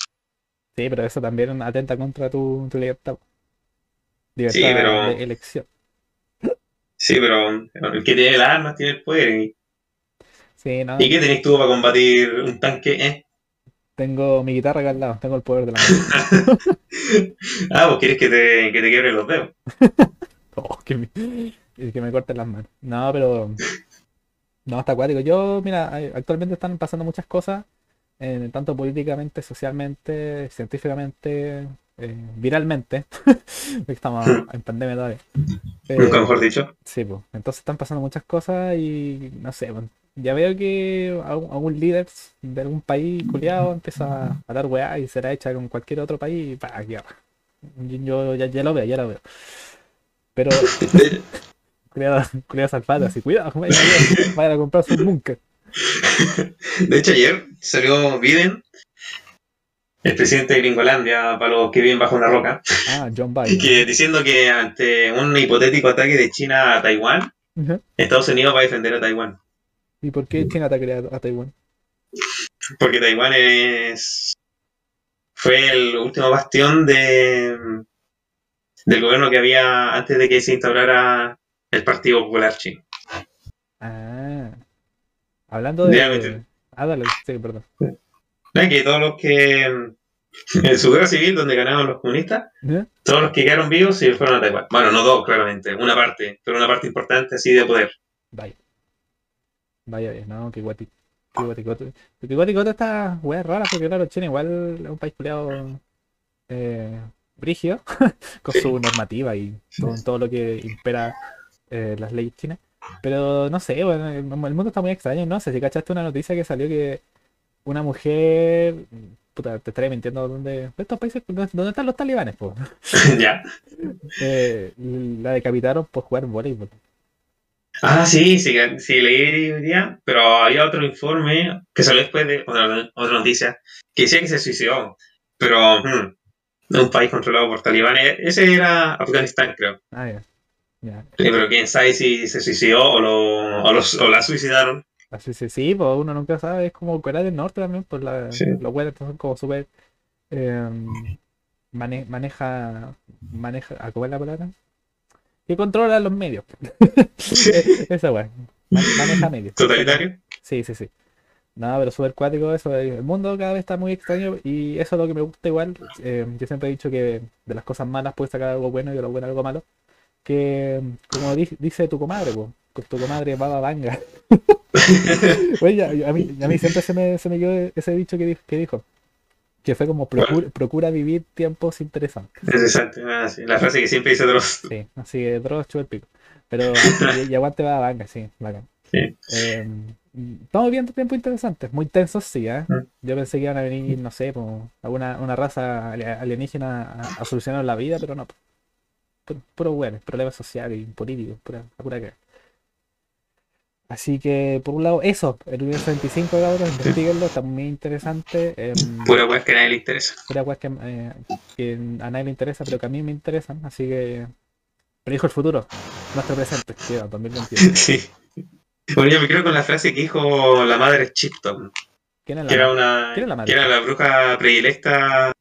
Sí, pero eso también atenta contra tu, tu libertad. Libertad
Sí, pero-
de elección.
Sí, pero el que tiene las armas tiene el poder. ¿Y,
Sí, no.
¿y qué tenés tú para combatir un tanque? eh?
Tengo mi guitarra acá al lado, tengo el poder de la mano. *laughs*
ah, vos quieres que te, que te quiebren los dedos. *laughs*
Oh, que me, y que me corten las manos. No, pero. No, está acuático. Yo, mira, actualmente están pasando muchas cosas, eh, tanto políticamente, socialmente, científicamente, eh, viralmente. *laughs* Estamos en pandemia todavía. Eh,
Nunca mejor dicho.
Sí, pues. Entonces están pasando muchas cosas y no sé, pues, ya veo que algún, líder de algún país culiado empieza a dar weá y será hecha con cualquier otro país y pa, guerra. Yo, ya, ya lo veo, ya lo veo. Pero, *laughs* cuidado, cuidado salpado, así, cuidado, vayan, a- comprar su búnker.
De hecho, ayer salió Biden, el presidente de Gringolandia, para los que viven bajo una roca,
Ah, John *laughs* Biden.
que diciendo que ante un hipotético ataque de China a Taiwán. Estados Unidos va a defender a Taiwán.
¿Y por qué China atacaría a Taiwán?
Porque Taiwán es fue el último bastión de del gobierno que había antes de que se instaurara el Partido Popular Chino.
Ah, hablando de. Ah, dale, sí, perdón.
No que todos los que *laughs* en su guerra civil donde ganaron los comunistas, todos los que quedaron vivos se fueron a Taiwán. Bueno, no todos, claramente, una parte, pero una parte importante así de poder.
Vaya. Vaya bien, no, qué guati. Qué guaticote. Qué guaticote esta wea rara, porque claro, China igual es un país culiado eh, brígido, *laughs* con su normativa y con todo lo que impera eh, las leyes chinas. Pero no sé, bueno, el, mundo está muy extraño, no sé si cachaste una noticia que salió que una mujer, puta, te estaré mintiendo, ¿dónde? Estos países, ¿dónde, dónde están los talibanes, po? *laughs*
ya. *laughs*
Eh, la decapitaron por jugar voleibol.
Ah, sí, sí, sí, leí hoy día, pero había otro informe que salió después de otra, otra noticia que decía que se suicidó, pero hmm, de un país controlado por talibanes. Ese era Afganistán, creo.
Ah, ya.
Sí, pero quién sabe si se suicidó o, lo, o, los- o la suicidaron.
Así sí, sí, pues uno nunca sabe, es como Corea del Norte también, pues la,
Sí.
los buenos son como súper em, mane- maneja, maneja, ¿ah, ¿cómo es la palabra? Que controla los medios. *laughs* Esa weá, man- maneja medios.
Totalitario.
Sí, sí, sí. No, pero súper cuático eso. El mundo cada vez está muy extraño y eso es lo que me gusta igual. Eh, yo siempre he dicho que de las cosas malas puedes sacar algo bueno y de lo bueno algo malo. Que, como di- dice tu comadre, po, con tu comadre Baba Vanga. *laughs* *laughs* Ya- a, mí, a mí siempre se me, se me quedó ese dicho que, di- que dijo. Que fue como procura, procura vivir tiempos interesantes.
Interesante. Ah, sí, La frase que siempre dice Dross.
Sí, así que Dross chupa el pico. Pero *laughs* y, y aguante Baba Vanga, sí, bacán.
Sí.
Eh, estamos viendo tiempos interesantes, muy tensos, sí, ¿eh?
Mm.
Yo pensé que iban a venir, no sé, como alguna una raza ali- alienígena a, a solucionar la vida, pero no. Puro, puro bueno, problemas sociales y políticos, pura, pura que. Así que, por un lado, eso, el universo 25, cabrón, investiguenlo, está muy interesante. Eh,
Pura weá que a nadie le interesa.
pura weas que, eh, que a nadie le interesa, pero que a mí me interesan, así que. Predijo el futuro, nuestro presente, que era 2021.
Sí. Bueno, yo me quedo con la frase que dijo la madre Chipton,
¿Quién es
que era
la
una
¿Quién es la madre?
que era la bruja predilecta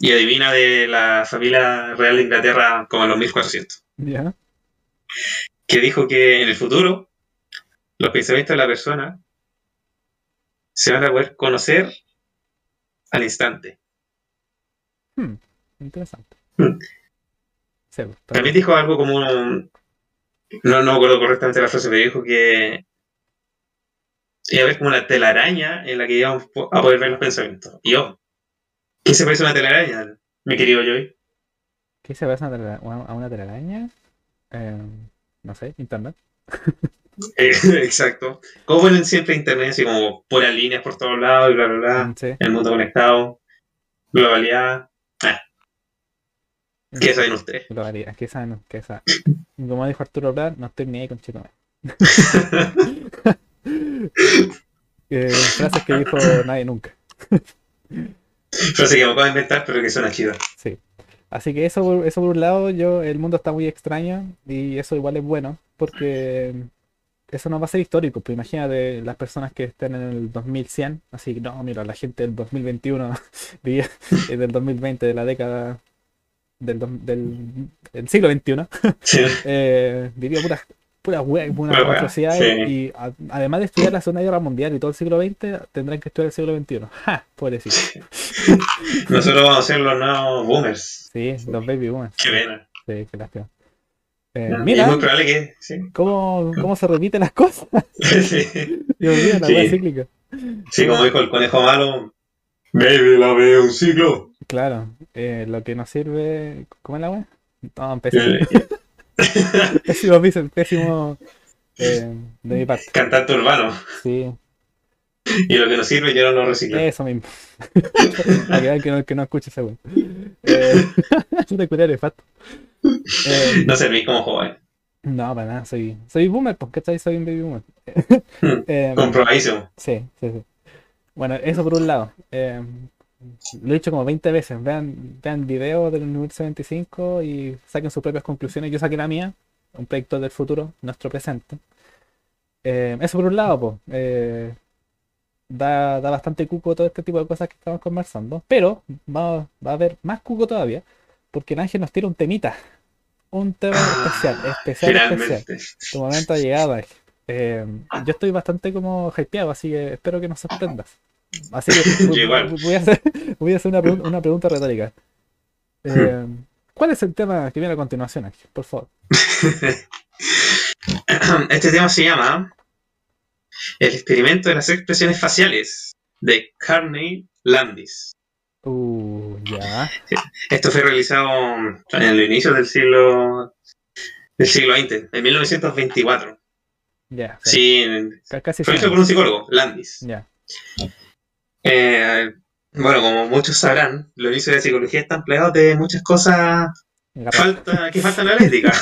y adivina de la familia real de Inglaterra como en los 1400.
¿Ya?
que dijo que en el futuro los pensamientos de la persona se van a poder conocer al instante.
Hmm, interesante.
Hmm.
Sí, pues,
También dijo algo como un- no, no me acuerdo correctamente la frase, pero dijo que iba a haber como una telaraña en la que íbamos a poder ver los pensamientos. Y yo, ¿qué se parece a una telaraña, mi querido Joy?
¿Qué se parece a una, tela- a una telaraña? Eh, no sé, internet.
Eh, *laughs* exacto. Como ponen siempre internet, así como puras líneas por todos lados y bla, bla, bla.
Sí.
El mundo conectado, globalidad. ¿Qué saben ustedes?
Globalidad, ¿qué saben? ¿Qué saben? Como dijo Arturo Prat, no estoy ni ahí con Chico. *laughs* eh, frases que dijo nadie nunca.
Frase que me acabo de inventar, pero que suena chida.
Sí. Así que eso, por- eso por un lado, yo, el mundo está muy extraño y eso igual es bueno, porque eso no va a ser histórico. Pues imagínate las personas que estén en el 2100, así que no, mira, la gente del 2021 vivía *laughs* eh, del 2020, de la década del, del, del siglo XXI, *laughs*
Sí.
eh, vivía puras puras weas, puras
Pura wea,
atrocidades
sí.
y a- además de estudiar la Segunda Guerra Mundial y todo el siglo XX, tendrán que estudiar el siglo XXI. *laughs* ¡Ja! Pobrecito.
Nosotros vamos a ser los nuevos boomers.
Sí, los baby boomers.
Qué pena.
Sí, qué lástima. Eh, mira,
es muy probable que. Sí.
¿cómo, cómo se repiten las cosas. *laughs*
sí.
Dios mío, la
Sí.
wea cíclica.
Sí, como dijo el conejo malo. Baby, la veo un ciclo.
Claro, eh, lo que nos sirve. ¿Cómo es la wea? No, pésimo.
Eh, *laughs*
Pésimo, pésimo *laughs* eh, de mi parte.
Cantante urbano.
Sí,
Y lo que nos sirve yo no lo reciclo.
eso mismo. Que no, que no escuche ese wea. Eh, te. Eh,
No serví como joven.
no, para nada, soy, soy boomer, pues, ¿cachai? Soy un baby boomer. *laughs* Eh,
Comprobadísimo.
Sí, sí, sí. Bueno, eso por un lado. Eh, lo he dicho como 20 veces. Vean, vean videos del universo 25 y saquen sus propias conclusiones. Yo saqué la mía, un proyecto del futuro, nuestro presente. Eh, eso por un lado, pues. da, da bastante cuco todo este tipo de cosas que estamos conversando. Pero va, va a haber más cuco todavía, porque el ángel nos tira un temita. Un tema especial, especial, especial.
Finalmente.
Tu momento ha llegado, Ángel. Eh, yo estoy bastante como hypeado, así que espero que nos sorprendas. Así que *laughs* voy, a hacer, voy a hacer una, pregun- una pregunta retórica. Eh, ¿Cuál es el tema que viene a continuación, Ángel? Por favor. *laughs*
Este tema se llama El experimento de las expresiones faciales de Carney Landis.
Uh, ya.
Esto fue realizado en el inicio del siglo del siglo XX, en 1924.
Ya. sí. Casi
fue hecho por un psicólogo, Landis.
Ya.
Eh, bueno, como muchos sabrán, los inicios de la psicología están plegados de muchas cosas falta, *laughs* que faltan a la ética.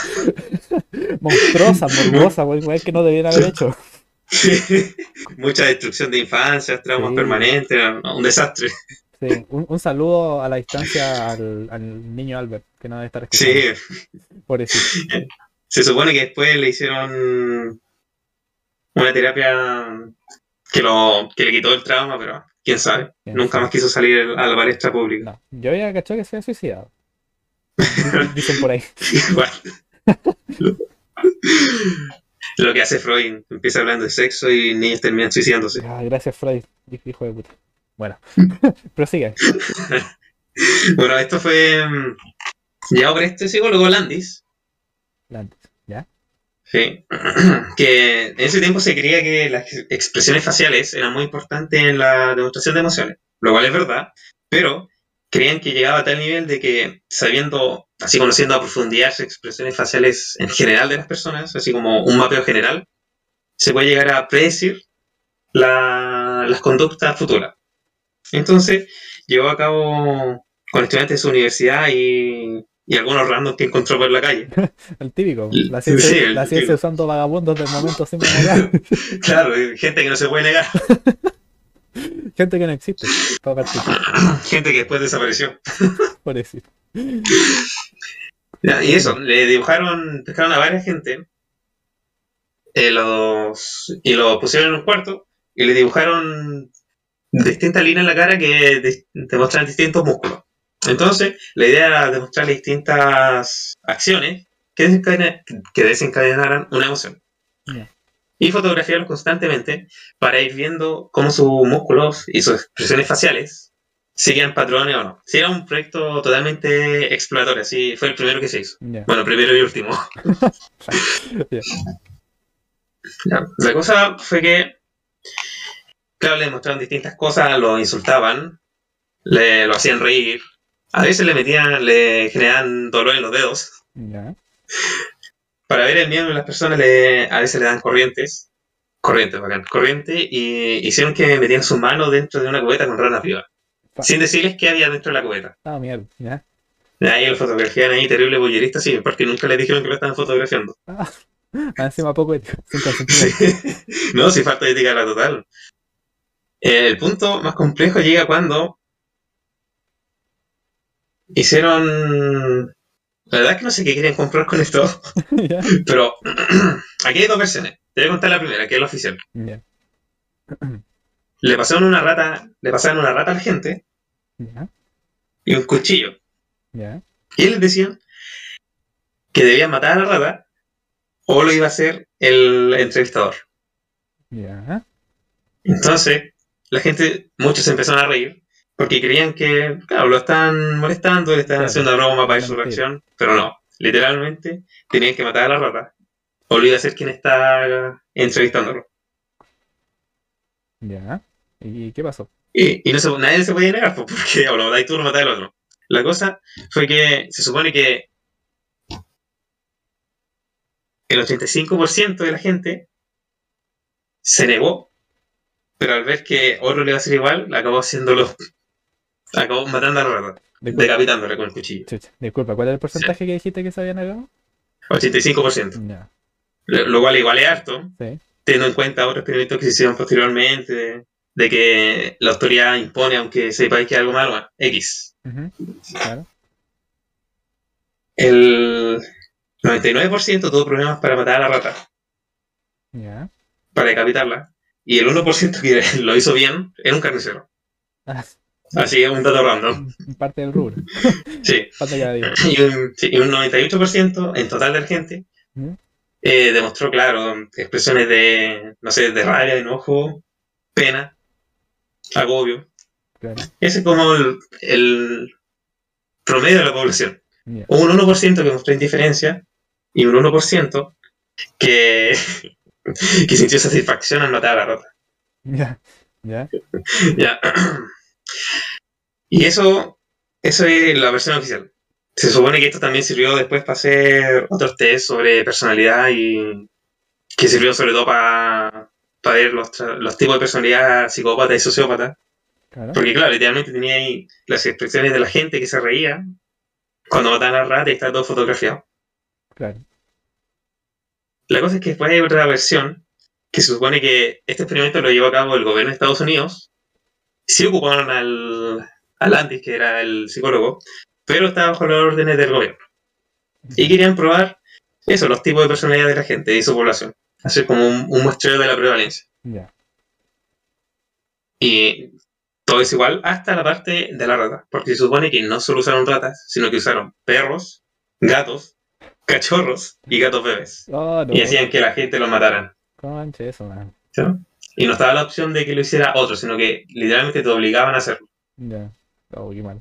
*laughs*
Monstruosa, morbosa, güey, que no debieran haber hecho. *laughs*
Mucha destrucción de infancias, traumas
Sí.
permanentes, un desastre.
Sí. Un, un saludo a la distancia al, al niño Albert, que no debe estar escuchando.
Sí,
Pobrecito.
se supone que después le hicieron una terapia que, lo, que le quitó el trauma, pero quién sabe.
Quién
Nunca
sabe.
más quiso salir a la palestra pública.
No, yo había cachado que se había suicidado. *laughs* Dicen por ahí.
Igual. Lo que hace Freud, empieza hablando de sexo y niños terminan suicidándose.
Ah, gracias, Freud, hijo de puta. Bueno, *laughs* prosigue.
Bueno, esto fue mm, llevado por este psicólogo Landis.
Landis, ¿Ya?
Sí. *clears throat* que en ese tiempo se creía que las expresiones faciales eran muy importantes en la demostración de emociones, lo cual es verdad, pero creían que llegaba a tal nivel de que sabiendo, así conociendo a profundidad las expresiones faciales en general de las personas, así como un mapeo general, se puede llegar a predecir la- las conductas futuras. Entonces, llevó a cabo con estudiantes de su universidad y, y algunos random que encontró por la calle. *laughs*
El típico.
Sí,
La ciencia,
el
la ciencia
típico.
usando vagabundos del momento sin *laughs* memoria.
Claro, gente que no se puede negar, *laughs*
Gente que no existe.
Gente que después desapareció.
por decir.
Ya, y eso, le dibujaron, pescaron a varias gente eh, los, y lo pusieron en un cuarto y le dibujaron distintas líneas en la cara que de- demostraban distintos músculos. Entonces, la idea era demostrarle distintas acciones que, desencadena- que desencadenaran una emoción. Y fotografiarlos constantemente para ir viendo cómo sus músculos y sus expresiones faciales seguían patrones o no. Si era un proyecto totalmente exploratorio, así fue el primero que se hizo. Bueno, primero y último. *laughs* La cosa fue que, claro, le mostraron distintas cosas, lo insultaban, le lo hacían reír, a veces le metían, le generaban dolor en los dedos.
Ya.
Para ver el miedo de las personas, le, a veces le dan corrientes, corrientes, bacán, corriente, y hicieron que metían su mano dentro de una cubeta con ranas vivas, sin decirles qué había dentro de la cubeta.
Ah, mierda. Ya.
Y ahí lo fotografían ahí, terrible bullerista, sí, porque nunca le dijeron que lo estaban fotografiando.
Ah, *laughs* encima poco ético. Sin *laughs* consentimiento.
no, si falta ética la total. El punto más complejo llega cuando hicieron... La verdad es que no sé qué querían comprar con esto, *laughs* pero *clears throat* aquí hay dos versiones. Te voy a contar la primera, que es la oficial. Le pasaron una rata, le pasaron una rata a la gente
Ya.
y un cuchillo. Y les decían que debían matar a la rata o lo iba a hacer el entrevistador.
Ya.
Entonces, la gente, muchos se empezaron a reír porque creían que, claro, lo están molestando, le están
Claro,
haciendo una broma para su
mentira.
reacción, pero no, literalmente tenían que matar a la rata o lo iba a hacer quien está entrevistándolo.
Ya. ¿Y qué pasó?
Y, y no se- nadie se podía negar, porque o lo matáis tú o lo matáis el otro. La cosa fue que se supone que el 85% de la gente se negó, pero al ver que otro le iba a hacer igual, acabó haciéndolo, acabó matando a la rata,
Disculpa,
decapitándole con el cuchillo.
chucha, disculpa, ¿cuál era el porcentaje que dijiste que se había negado?
85%.
Ya.
Lo, lo cual igual es harto,
Sí.
teniendo en cuenta otros experimentos que se hicieron posteriormente, de, de que la autoridad impone, aunque sepáis que es algo malo, bueno, X.
Ujú. Claro.
El 99% tuvo problemas para matar a la rata,
Ya.
para decapitarla, y el 1% que *laughs* lo hizo bien era un carnicero.
Ah,
Así es un dato random.
parte del rubro. *laughs*
Sí. Y un, sí, y un 98% en total de la gente eh, demostró, claro, expresiones de, no sé, de rabia, de enojo, pena, agobio.
Claro.
Ese es como el, el promedio de la población. Hubo un 1% que mostró indiferencia y un 1% que, que sintió satisfacción al matar a la rata.
Ya. Ya. *laughs*
Ya. Y eso, eso es la versión oficial. Se supone que esto también sirvió después para hacer otros test sobre personalidad y que sirvió sobre todo para, para ver los, los tipos de personalidad psicópata y sociópata.
Claro.
Porque claro, literalmente tenía ahí las expresiones de la gente que se reía cuando mataban a la rata y está todo fotografiado.
Claro.
La cosa es que después hay otra versión que se supone que este experimento lo llevó a cabo el gobierno de Estados Unidos. Sí ocuparon al, al Landis, que era el psicólogo, pero estaba bajo las órdenes del gobierno. Y querían probar eso, los tipos de personalidad de la gente y su población. Hacer como un, un muestreo de la prevalencia. Y todo es igual hasta la parte de la rata, porque se supone que no solo usaron ratas, sino que usaron perros, gatos, cachorros y gatos bebés.
Oh, no.
Y hacían que la gente los mataran.
Conche, eso, man.
¿sí? Y no estaba la opción de que lo hiciera otro, sino que literalmente te obligaban a hacerlo.
Ya. Oh, qué mal.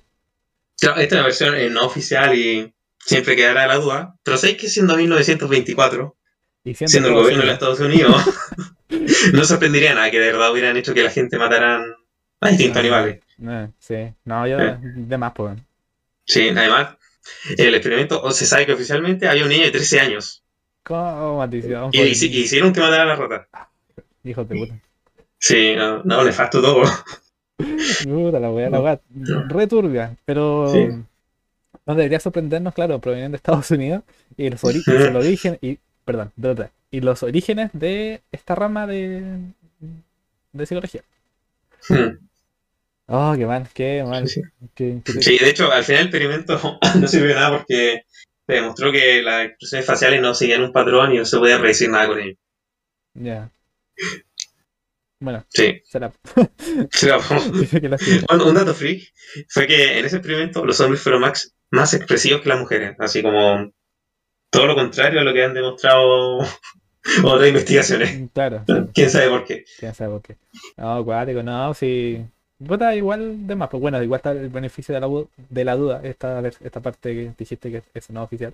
Claro, esta es una versión eh, no oficial y siempre quedará la duda. Pero sabéis que siendo 1924
Y siendo,
siendo el gobierno de
Unidos,
Estados Unidos, *laughs* no sorprendería nada que de verdad hubieran hecho que la gente mataran a distintos
Ah.
animales.
eh, sí, no, yo
Eh.
de más, pues.
Sí, además, el experimento, o se sabe que oficialmente había un niño de 13 años
¿Cómo maldición?
y, hici- y hicieron que matara a la rata.
Hijos de puta.
Sí, no, no, nefasto todo.
Puta, la weá, la weá, re turbia, pero
Sí.
no debería sorprendernos, claro, provienen de Estados Unidos y los orígenes, el origen, y, perdón, y los orígenes de esta rama de, de psicología.
Hmm,
Oh, qué mal, qué mal.
Sí,
qué- qué-
Sí, de hecho, al final el experimento *laughs* no sirvió de nada porque se demostró que las expresiones faciales no seguían un patrón y no se podía predecir nada con ellos.
Ya. Bueno,
Sí,
será. La *laughs* *laughs* siga.
un, dato freak fue que en ese experimento los hombres fueron más, más expresivos que las mujeres, así como todo lo contrario a lo que han demostrado otras investigaciones.
Claro,
¿Quién sabe por qué?
quién sabe por qué. No, acuático, no, sí. Puta, igual de más, pues bueno, igual está el beneficio de la, de la duda, esta, esta parte que dijiste que es no oficial.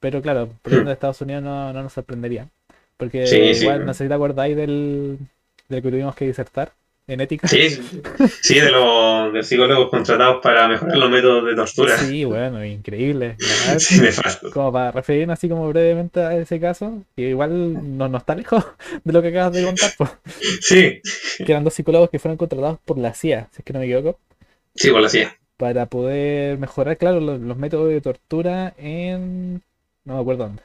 Pero claro, por de Estados Unidos no, no nos sorprendería. Porque
Sí, sí.
igual, no sé si te acordáis del, del que tuvimos que disertar en ética.
Sí, sí, de los, de psicólogos contratados para mejorar los métodos de tortura.
Sí, bueno, increíble. verdad, *laughs*
Sí, nefasto.
como para referirnos así como brevemente a ese caso, que igual no, no está lejos *laughs* de lo que acabas de contar, pues,
Sí,
que eran dos psicólogos que fueron contratados por la CIA, si es que no me equivoco,
sí, por la CIA.
para poder mejorar, claro, los, los métodos de tortura en... no me acuerdo dónde.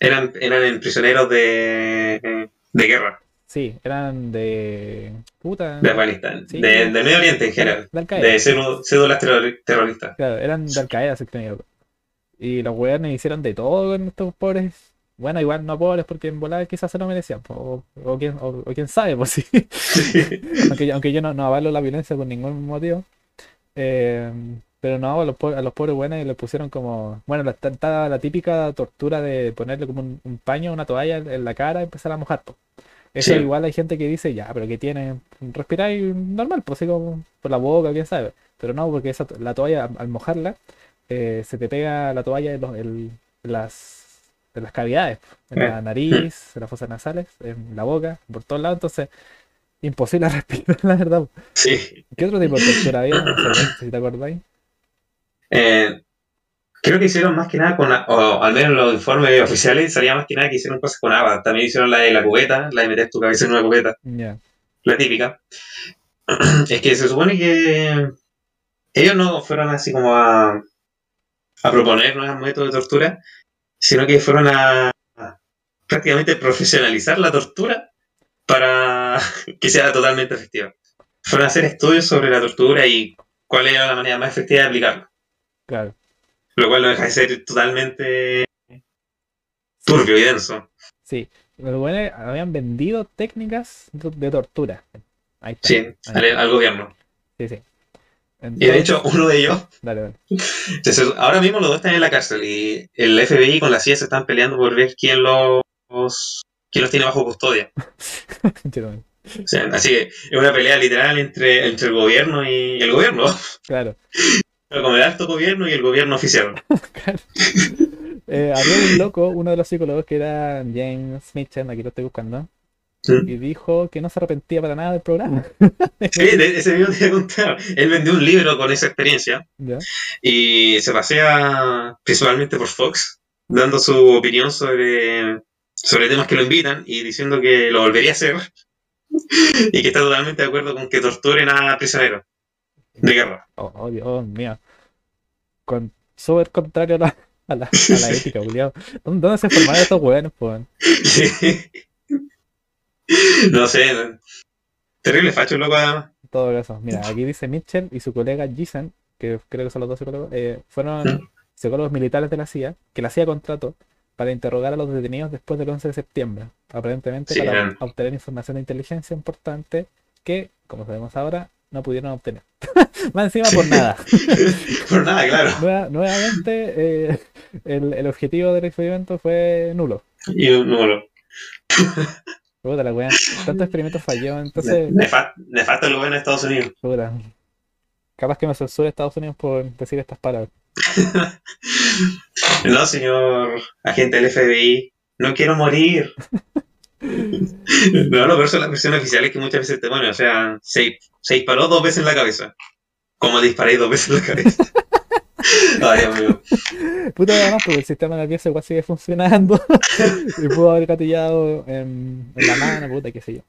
Eran, eran prisioneros de, de guerra
Sí, eran de... puta...
de Afganistán,
Sí.
de, de Medio Oriente en general,
de
de cédu- cédulas terror- terroristas.
Claro, eran de Al Qaeda. Y los weones hicieron de todo con estos pobres. Bueno, igual no pobres porque en volar quizás se lo merecían. O, o quién, o, o quién sabe, pues sí. *laughs* aunque, yo- aunque yo no, no avalo la violencia por ningún motivo. Eh, pero no, a los, a los pobres buenos les pusieron como. Bueno, la, típica tortura de ponerle como un, un paño, una toalla en, en la cara y empezar a mojar. po. Eso
Sí.
igual hay gente que dice, ya, pero que tiene. Respiráis normal, pues así como por la boca, quién sabe. Pero no, porque esa, la toalla, al mojarla, eh, se te pega la toalla en, los- en las, en las cavidades, en la
Eh.
nariz, en las fosas nasales, en la boca, por todos lados, entonces imposible *laughs* respirar, la verdad.
Sí.
¿Qué otro tipo de tortura había? No sé si te acordáis.
Eh, creo que hicieron más que nada con, o al menos los informes oficiales, salía más que nada que hicieron cosas con agua. También hicieron la de la cubeta, la de meter tu cabeza en una cubeta,
Ya,
la típica. *clears throat* Es que se supone que ellos no fueron así como a, a proponer nuevos métodos de tortura, sino que fueron a, a prácticamente profesionalizar la tortura para *laughs* que sea totalmente efectiva. Fueron a hacer estudios sobre la tortura y cuál era la manera más efectiva de aplicarla.
claro.
Lo cual no deja de ser totalmente turbio y denso.
Sí, los buenos habían vendido técnicas de, tortura. Ahí está.
Sí,
ahí
al,
está.
al gobierno.
Sí, sí.
Y de hecho, uno de ellos,
Dale, dale.
ahora mismo los dos están en la cárcel y el FBI con la CIA se están peleando por ver quién los, quién los tiene bajo custodia. *laughs* O sea, así que es una pelea literal entre, entre el gobierno y el gobierno,
Claro.
Como el alto gobierno y el gobierno oficial. *laughs*
Claro. Eh, había un loco, uno de los psicólogos que era James Mitchell, aquí lo estoy buscando,
Mm.
y dijo que no se arrepentía para nada del programa. *laughs*
Sí, de- ese video te iba a contar. Él vendió un libro con esa experiencia
¿Ya?
y se pasea principalmente por Fox, dando su opinión sobre, sobre temas que lo invitan y diciendo que lo volvería a hacer *laughs* y que está totalmente de acuerdo con que torturen a prisioneros de guerra.
Oh, oh, Dios mío. Con, súper contrario a la, a la, a la ética, culiao. ¿Dónde, dónde se formaron estos hueones, pues? *laughs*
no sé, terrible facho, loco, además.
En todo caso, mira, aquí dice Mitchell y su colega Gissen, que creo que son los dos psicólogos, eh, fueron
Mm.
psicólogos militares de la CIA, que la CIA contrató para interrogar a los detenidos después del 11 de septiembre, aparentemente
Sí,
para obtener información de inteligencia importante que, como sabemos ahora, no pudieron obtener. *laughs* Más encima por nada. *laughs*
Por nada, claro.
Nueva- nuevamente, eh, el, el objetivo del experimento fue nulo.
Y número. *laughs*
Puta la wea. Tantos experimentos falló, entonces,
Nefa- Nefasto el gobierno de Estados Unidos.
puta. Capaz que me censure Estados Unidos por decir estas palabras.
No, señor agente del FBI, no quiero morir. *laughs* no, lo peor son las versiones oficiales que muchas veces te ponen, o sea, se, se disparó dos veces en la cabeza. Como disparé dos veces en la cabeza. *laughs* Ay, amigo.
Puta, además, porque el sistema nervioso igual sigue funcionando. *laughs* y pudo haber gatillado en, en la mano, puta, qué sé yo.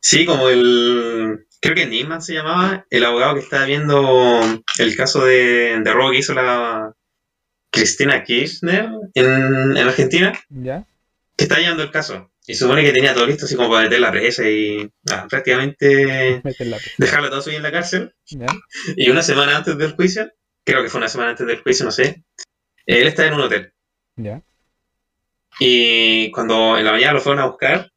Sí, como el. Creo que Nisman se llamaba, el abogado que estaba viendo el caso de, de robo que hizo la Cristina Kirchner en, en Argentina,
¿Ya?
que está llevando el caso. Y supone que tenía todo listo así como para meter la presa y ah, prácticamente dejarla todo suyo en la cárcel.
¿Ya?
Y una semana antes del juicio, creo que fue una semana antes del juicio, no sé, él está en un hotel.
¿Ya?
Y cuando en la mañana lo fueron a buscar,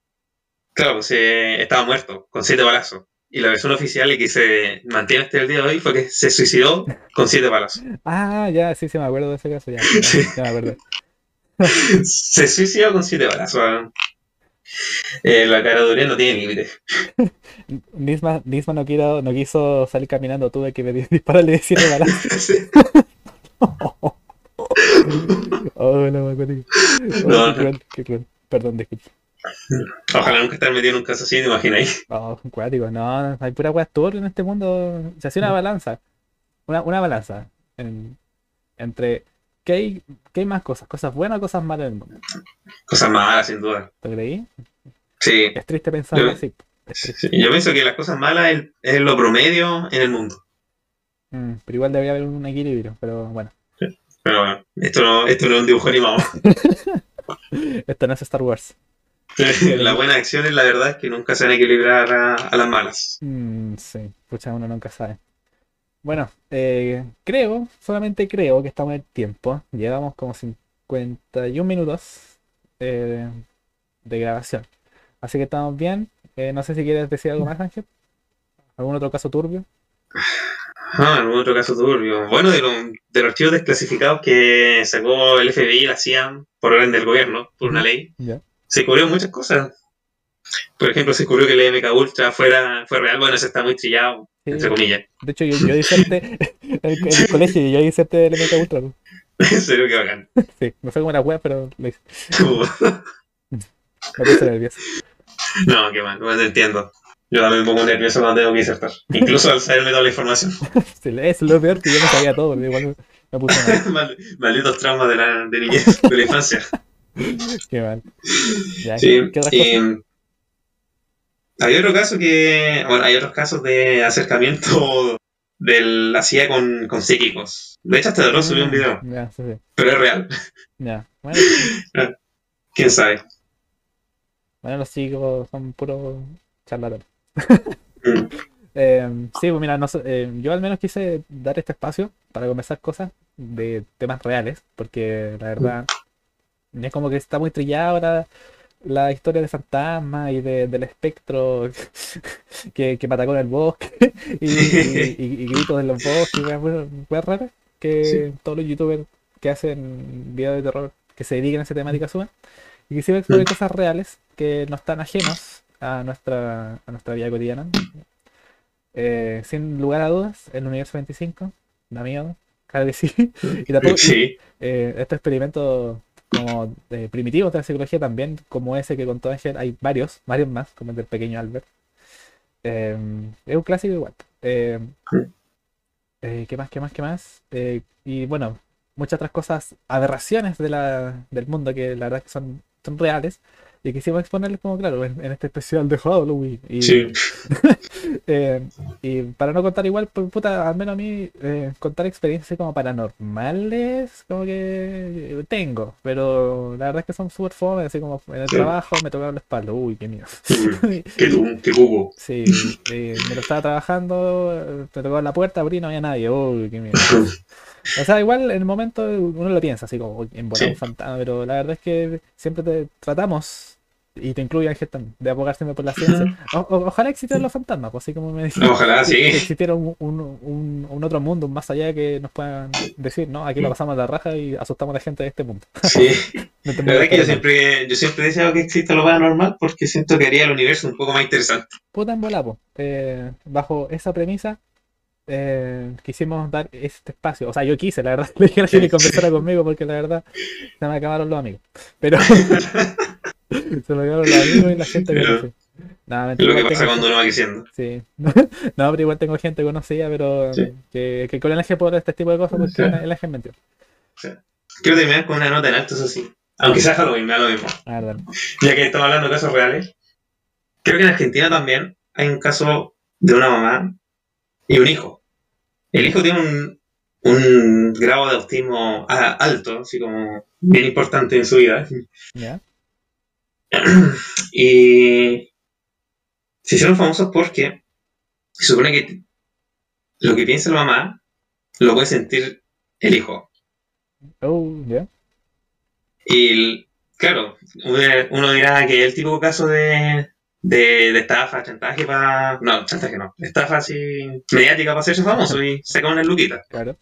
claro, pues eh, estaba muerto, con siete balazos. Y la versión oficial y que se mantiene hasta el día de hoy fue que se suicidó con siete balazos.
Ah, ya, sí, sí, me acuerdo de ese caso, ya. *laughs*
Sí.
Ya me acuerdo. *laughs*
se suicidó con siete balazos. *laughs* Eh, la cara de no tiene límite. *laughs*
Nisma, Nisma no, quiso salir caminando, tuve que pedir *laughs* dispararle de.
Sí.
Oh, no me acuerdo.
No,
cruel, qué cruel. Perdón, disculpe.
Ojalá nunca estar metido en un caso así, ¿te imaginas?
Oh, cuático, no, hay pura weas turbias en este mundo. Se hacía una balanza. Una, una balanza. en- entre ¿qué hay, qué hay más cosas, cosas buenas o cosas malas en el mundo.
Cosas malas, sin duda.
¿Te creí?
Sí.
Es triste pensarlo
Yo-
así. Triste.
Sí, Yo pienso que las cosas malas es, es lo promedio en el mundo.
Mm, pero igual debería haber un equilibrio, pero bueno.
Pero bueno, esto no, esto no es un dibujo animado. *laughs*
Esto no es Star Wars. *laughs*
Las buenas acciones, la verdad, es que nunca se van a equilibrar a, a las malas.
Mm, sí, pucha, uno nunca sabe. Bueno, eh, creo, solamente creo que estamos en tiempo. Llevamos como 51 minutos eh, de grabación. Así que estamos bien. Eh, no sé si quieres decir algo más, Ángel. ¿Algún otro caso turbio?
Ah, en otro caso turbio. Bueno, de, lo- de los archivos desclasificados que sacó el FBI y la CIA por orden del gobierno, por una ley, se cubrieron muchas cosas. Por ejemplo, se descubrió que el MK Ultra fuera, fue real. Bueno, eso está muy trillado,
Sí.
entre comillas.
De hecho, yo, yo diserté *laughs* en, el- el colegio y yo diserté del MK Ultra.
En serio, qué bacán.
Sí, no sé cómo era web, pero lo hice. Me puse nervioso.
no, qué mal, te entiendo. Yo también me pongo nervioso cuando tengo que disertar. Incluso al saberme toda la información. *laughs*
Sí, es lo peor que yo no sabía todo, igual me, me puse mal. *laughs*
Mal- Malditos traumas de la de niñez, de la infancia.
Qué mal. Ya,
Sí,
¿qué, qué otras cosas?
Hay otro caso que, bueno, hay otros casos de acercamiento *laughs* de la CIA con, con psíquicos. De hecho, hasta Dross subió un video,
Mm, Ya, sí, sí.
pero es real.
Ya. *laughs* Bueno,
¿Quién sabe?
bueno, los chicos son puros charlatanes.
Mm. *laughs*
Eh, sí, pues mira, no eh, yo al menos quise dar este espacio para conversar cosas de temas reales, porque la verdad es como que está muy trillada ahora la historia de fantasmas y de- del espectro *laughs* que, que matacó en el bosque y, *laughs* y- y- y gritos en los bosques weas- raras que
Sí.
todos los youtubers que hacen videos de terror que se dediquen a esa temática suben y quisiera explorar
Mm.
cosas reales que no están ajenos a nuestra, a nuestra vida cotidiana. Eh, sin lugar a dudas, el universo 25 da miedo, claro que sí. *laughs* Y tampoco,
Sí,
eh, estos experimentos como eh, primitivos de la psicología también, como ese que contó Ángel, hay varios, varios más, como el del pequeño Albert. Eh, es un clásico igual. Eh, eh, ¿qué más, qué más, qué más? Eh, y bueno, muchas otras cosas, aberraciones de la, del mundo que la verdad que son, son reales y quisimos exponerles como claro en, en este especial de Halloween. Y,
sí. *laughs*
eh, y para no contar igual, pues, puta, al menos a mí, eh, contar experiencias como paranormales, como que tengo, pero la verdad es que son súper fome, así como en el
Sí.
trabajo me tocaron la espalda, uy, qué miedo.
Qué, *laughs* qué cubo.
Sí, eh, me lo estaba trabajando, me tocó la puerta, abrí y no había nadie, uy, qué miedo. *laughs* O sea, igual en el momento uno lo piensa, así como en volar
Sí.
un fantasma, pero la verdad es que siempre te tratamos, y te incluye Ángel también, de abogar siempre por la ciencia. O- o- ojalá existieran los fantasmas, pues así como me decía.
Ojalá, sí.
que existiera un, un- un- un otro mundo más allá que nos puedan decir, ¿no? Aquí lo pasamos a la raja y asustamos a la gente de este mundo. *laughs*
Sí. *laughs*
Este
La verdad es que yo siempre, yo siempre he deseado que exista lo paranormal porque siento que haría el universo un poco más interesante.
Puta en bola, po. Eh, bajo esa premisa, eh, quisimos dar este espacio. O sea, yo quise, la verdad, *laughs* le dije a la que conversara conmigo porque la verdad se me acabaron los amigos. Pero *laughs* se me acabaron los amigos y la gente conocí. Nada,
Es lo que
mentira,
pasa cuando uno va creciendo.
Sí. *laughs* No, pero igual tengo gente conocida, pero
Sí.
que, que con el eje por este tipo de cosas, porque
Sí.
el eje mentió.
Quiero terminar con una nota en alto, eso sí. Aunque sea Halloween, me da lo mismo. Ya que estamos hablando de casos reales. Creo que en Argentina también hay un caso de una mamá y un hijo. El hijo tiene un, un grado de autismo alto, así como bien importante en su vida.
¿Ya? *clears throat*
Y se hicieron famosos porque se supone que lo que piensa la mamá lo puede sentir el hijo.
Oh, ¿ya?
Y claro, uno dirá que el típico caso de, de, de estafa, chantaje para. No, chantaje no. Estafa así mediática para hacerse famoso y sacar una luquita.
Claro.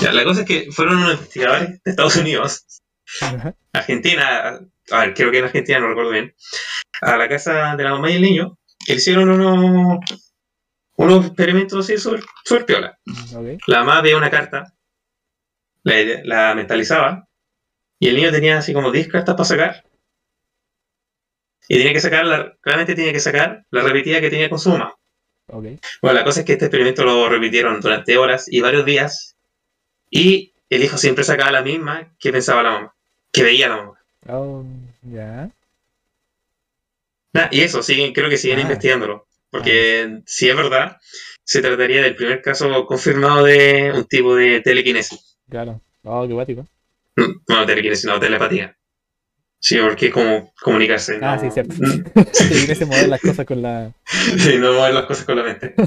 Ya, la cosa es que fueron unos investigadores de Estados Unidos. Argentina, a ver, creo que en Argentina, no recuerdo bien, a la casa de la mamá y el niño, que hicieron unos, unos experimentos así súper súper piola.
Ok.
La mamá veía una carta, la, la mentalizaba, y el niño tenía así como 10 cartas para sacar. Y tenía que sacar, claramente tenía que sacar la repetida que tenía con su mamá.
Ok.
Bueno, la cosa es que este experimento lo repitieron durante horas y varios días, y el hijo siempre sacaba la misma que pensaba la mamá, que veía la mamá.
Oh, ya.
Nah, y eso, siguen, creo que siguen
Ah.
investigándolo, porque si es verdad, se trataría del primer caso confirmado de un tipo de telequinesis.
Claro. Oh, qué guático.
Mm, No, telequinesis, no, telepatía. Sí, porque es como comunicarse.
Ah,
no,
sí, cierto.
Mm, *laughs*
ese mover las cosas con la. *laughs*
sí, no mover las cosas con la mente. *laughs*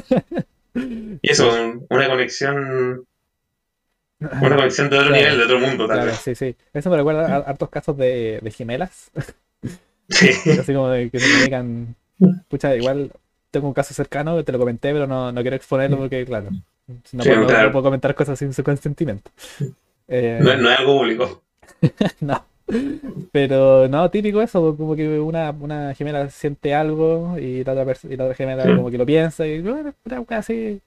Y eso, un- una conexión, una *laughs* conexión de otro
Claro,
nivel, de otro mundo, tal
Claro,
vez.
sí, sí. Eso me recuerda a hartos casos de, de gemelas. *laughs*
Sí.
Así como de que se comunican. Pucha, igual tengo un caso cercano, te lo comenté, pero no, no quiero exponerlo porque, claro, no,
Sí,
puedo, no
claro.
puedo comentar cosas sin su consentimiento. Eh,
No, no es algo público. *laughs*
no. Pero no, típico eso, como que una, una gemela siente algo y la otra, y la otra gemela
Mm.
como que lo piensa y bueno, así.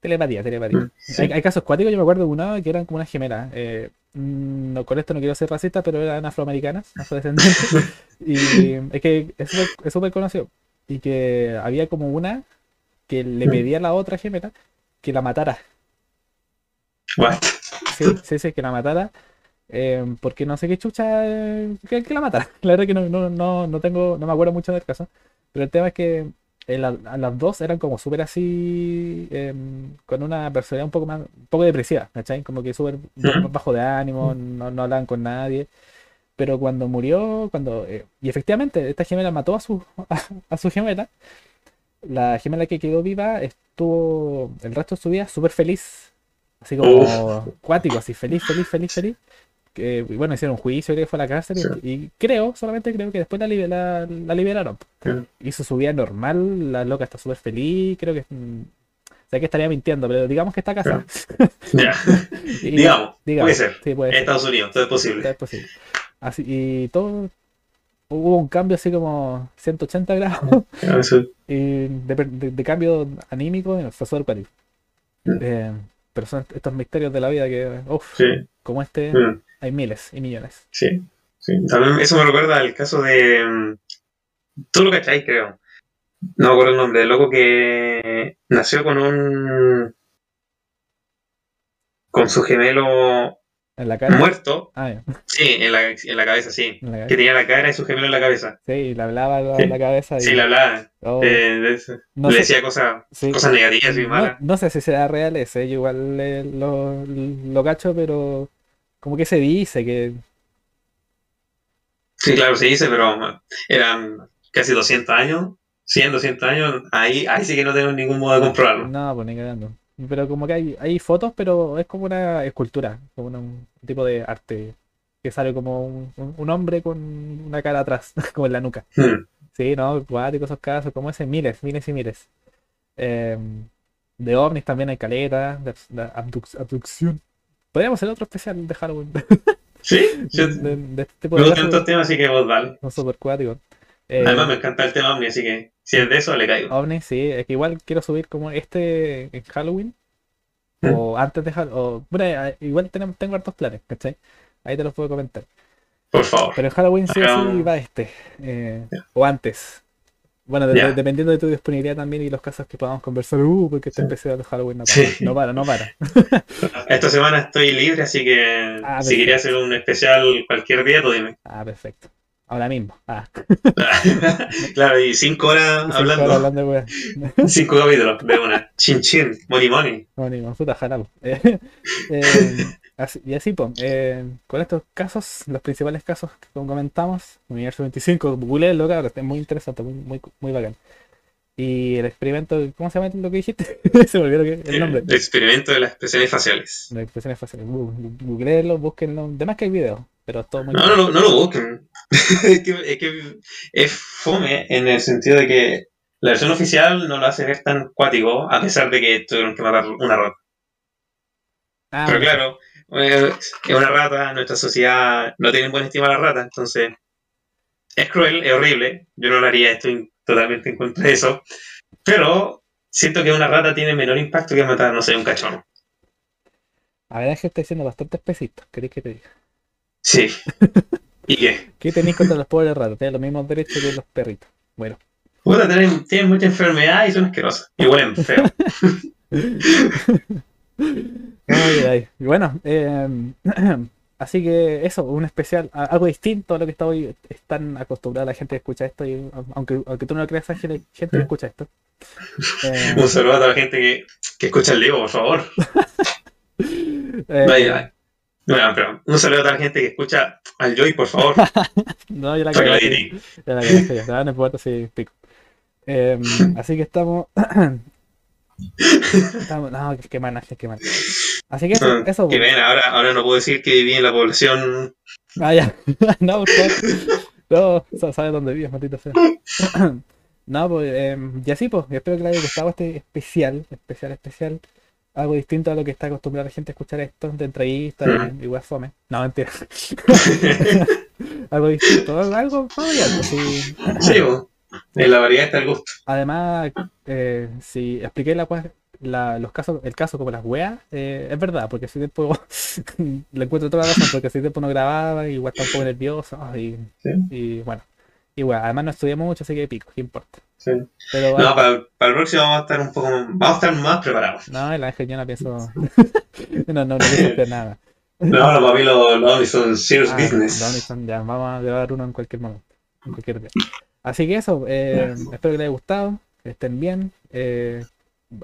Telepatía, telepatía.
Mm, sí.
Hay, hay casos cuáticos, yo me acuerdo de una que eran como una gemela. eh, mm, no, con esto no quiero ser racista, pero eran afroamericanas, afrodescendientes. *laughs* y es que es súper conocido. Y que había como una que le
Mm.
pedía a la otra gemela que la matara.
What?
Sí, sí, sí, que la matara. eh, porque no sé qué chucha. eh, que, que la matara. *laughs* La verdad que no, no, no, no tengo. No me acuerdo mucho del caso. Pero el tema es que la- a las dos eran como súper así. em, con una personalidad un poco más. Un poco depresiva, ¿cachai? Como que súper
Ujú.
bajo de ánimo, no, no hablaban con nadie. Pero cuando murió, cuando. eh, y efectivamente, esta gemela mató a su, *laughs* a, su gemela. La gemela que quedó viva estuvo el resto de su vida súper feliz. Así como cuático, así feliz, feliz, feliz, feliz. Que, bueno, hicieron un juicio, creo que fue a la cárcel. y-
Sí.
Y, creo, solamente creo que después la, libe- la, la liberaron.
Sí.
Hizo su vida normal, la loca está súper feliz. Creo que. mm, sé que estaría mintiendo, pero digamos que está casada. *laughs*
Ya.
Y-
Digamos,
digamos,
puede ser.
Sí, puede
En
ser.
Estados Unidos, todo es posible.
Es posible. Así, y todo. Hubo un cambio así como 180 grados
Eso- *laughs*
y de, de- de cambio anímico súper cuático.
Mm.
Eh, pero son estos misterios de la vida que, uff,
Sí.
como este. Hay miles y millones.
Sí, sí. También eso me recuerda al caso de. mm, Tú lo cacháis, creo. No me acuerdo el nombre. El loco que nació con un. con su gemelo
En la cara.
muerto.
Ah, *laughs*
Sí, en la, en la cabeza, sí.
en
Que tenía la cara y su gemelo en la cabeza.
Sí, y le hablaba la,
Sí.
la cabeza y
Sí, le hablaba.
oh,
eh,
no
le
sé-
decía cosas,
sí,
cosas negativas y
no,
malas.
no sé si será real ese, yo igual eh, lo, lo cacho, pero como que se dice que
Sí, claro, se dice, pero eran casi 200 años. 100, 200 años. Ahí, ahí sí que no tengo ningún modo de comprobarlo.
No, pues ni cagando. Pero como que hay, hay fotos, pero es como una escultura, como una- un tipo de arte que sale como un, un- un hombre con una cara atrás, *laughs* como en la nuca.
Hmm.
Sí, no, cuáticos esos casos, como ese, miles, miles y miles. Eh, de ovnis también hay caletas, de, de abduc- abducción. Podríamos hacer otro especial de Halloween. *laughs*
Sí, yo-
de, de este tipo
me
de
gustan estos temas, así que vos vale.
son súper cuáticos. Eh,
Además me encanta el tema Omni, así que si es de eso, le caigo.
ovnis, sí, es que igual quiero subir como este en Halloween,
Mm.
O antes de Halloween. O, bueno, eh, igual tenemos, tengo hartos planes, ¿cachai? Ahí te los puedo comentar.
Por favor.
Pero en Halloween sí va este. eh. O antes. Bueno, de-
Ya.
de- dependiendo de tu disponibilidad también y los casos que podamos conversar. Uh, porque este especial de Halloween no para.
Sí.
No para, no para. *laughs*
Esta semana estoy libre, así que
Ah,
si querías hacer un especial cualquier día, tú dime.
Ah, perfecto. Ahora mismo. Ah, *laughs*
claro, y cinco horas
cinco
hablando.
horas hablando. *laughs*
Cinco capítulos de una. Chin chin, money money.
Más puta, jalado. Eh, eh, así- y así, pues, eh, con estos casos, los principales casos que comentamos, Universo 25, googleenlo, cabrón, es muy interesante, muy, muy, muy bacán. Y el experimento, ¿cómo se llama lo que dijiste? *laughs* se me olvidó lo que- el nombre.
El experimento de las expresiones faciales.
Las expresiones bu- Googleenlo, búsquenlo. Además que hay videos, pero todo muy
No, no, lo- no lo busquen. *laughs* es, que, es que es fome en el sentido de que la versión oficial no lo hace ver tan cuático, a pesar de que tuvieron que matar una rata.
Ah,
Pero claro, es una rata, nuestra sociedad no tiene buena estima a la rata, entonces es cruel, es horrible. Yo no lo haría, estoy totalmente en contra de eso. Pero siento que una rata tiene menor impacto que matar, no sé, un cachorro.
A ver, Ángel está diciendo bastante especista. ¿Queréis que te diga?
Sí. *laughs* ¿Y qué?
¿Qué tenéis contra los pobres ratos? Tienen los mismos derechos que los perritos. Bueno.
Puta, tienen, tienen mucha enfermedad y son asquerosas. Y huelen feo. *laughs*
Ay, ay. Bueno, eh, *clears throat* así que eso, un especial, algo distinto a lo que está hoy, están acostumbrada la gente que escucha esto, y aunque, aunque tú no lo creas, hay gente que escucha esto. *laughs* Eh,
Un saludo a toda la gente que, que escucha el Diego, por favor. *laughs*
eh,
Vaya. Bueno, pero un saludo a toda la gente que escucha al Joy, por favor. *laughs*
no, yo la
que la
cagué, cagué, no importa si pico. Eh, así que estamos, no, mal, Ángel, que mal. Así que eso,
Ah,
eso,
Que ven, ahora, ahora no puedo decir que viví en la población.
Ah, ya. *laughs* No, favor. No, sa- sabes dónde vives, maldita sea. *clears throat* No, pues, em, y así, pues, espero que les haya gustado este especial, especial, especial. Algo distinto a lo que está acostumbrada la gente a escuchar esto, de entrevistas y, y fome. No, mentira. *laughs* *laughs* Algo distinto, algo, algo variado, sí.
Sí, en la variedad está el gusto.
Además, eh, si expliqué la, wea- la- los casos, el caso como las weas, eh, es verdad, porque si tiempo *laughs* le encuentro toda la razón, porque si tiempo no grababa, y igual estaba un poco nervioso, y,
Sí.
y bueno, además no estudiamos mucho, así que pico, ¿qué importa?
Sí.
Pero
No,
bueno,
para, para el próximo vamos a estar un poco vamos a estar más preparados.
no, el ángel yo no pienso, *laughs* no, no, no pienso nada.
No, no, para mí los los Oni son serious
Ah,
business.
Ya, vamos a grabar uno en cualquier momento, en cualquier día. Así que eso, eh, espero que les haya gustado, que estén bien, eh,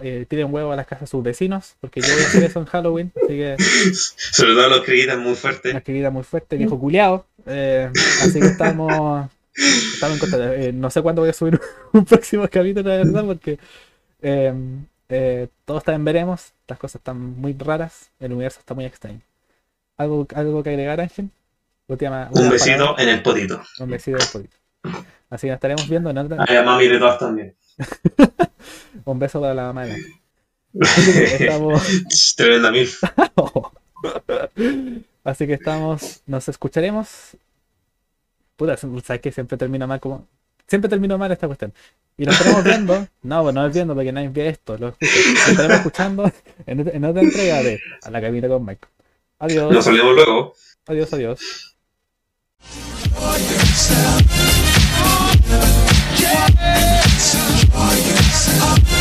eh, tiren huevo a las casas de sus vecinos, porque yo voy a hacer eso en Halloween, así que *laughs*
Sobre todo los critican muy
una
fuerte.
actividad muy fuerte, viejo culiao. eh, así que estamos, estamos en contacto. Eh, no sé cuándo voy a subir un *laughs* próximo capítulo, la verdad, porque eh, todo está en veremos, las cosas están muy raras, el universo está muy extraño. ¿Algo, algo que agregar, Ángel? Última-
Un besito en el potito.
Un besito del poquito. Así que nos estaremos viendo en otra.
Ay, a mami de todas también. *laughs*
Un beso para la mamá de *laughs* estamos.
Tremenda mil. *laughs*
Así que estamos. Nos escucharemos. Puta, sabes que siempre termina mal como. Siempre termino mal esta cuestión. Y nos estaremos viendo. No, pues no es viendo porque nadie ve esto. Lo. Nos estaremos escuchando en, otra- en otra entrega de A la cabina con Mike. Adiós.
Nos salimos luego.
Adiós, adiós.
Are you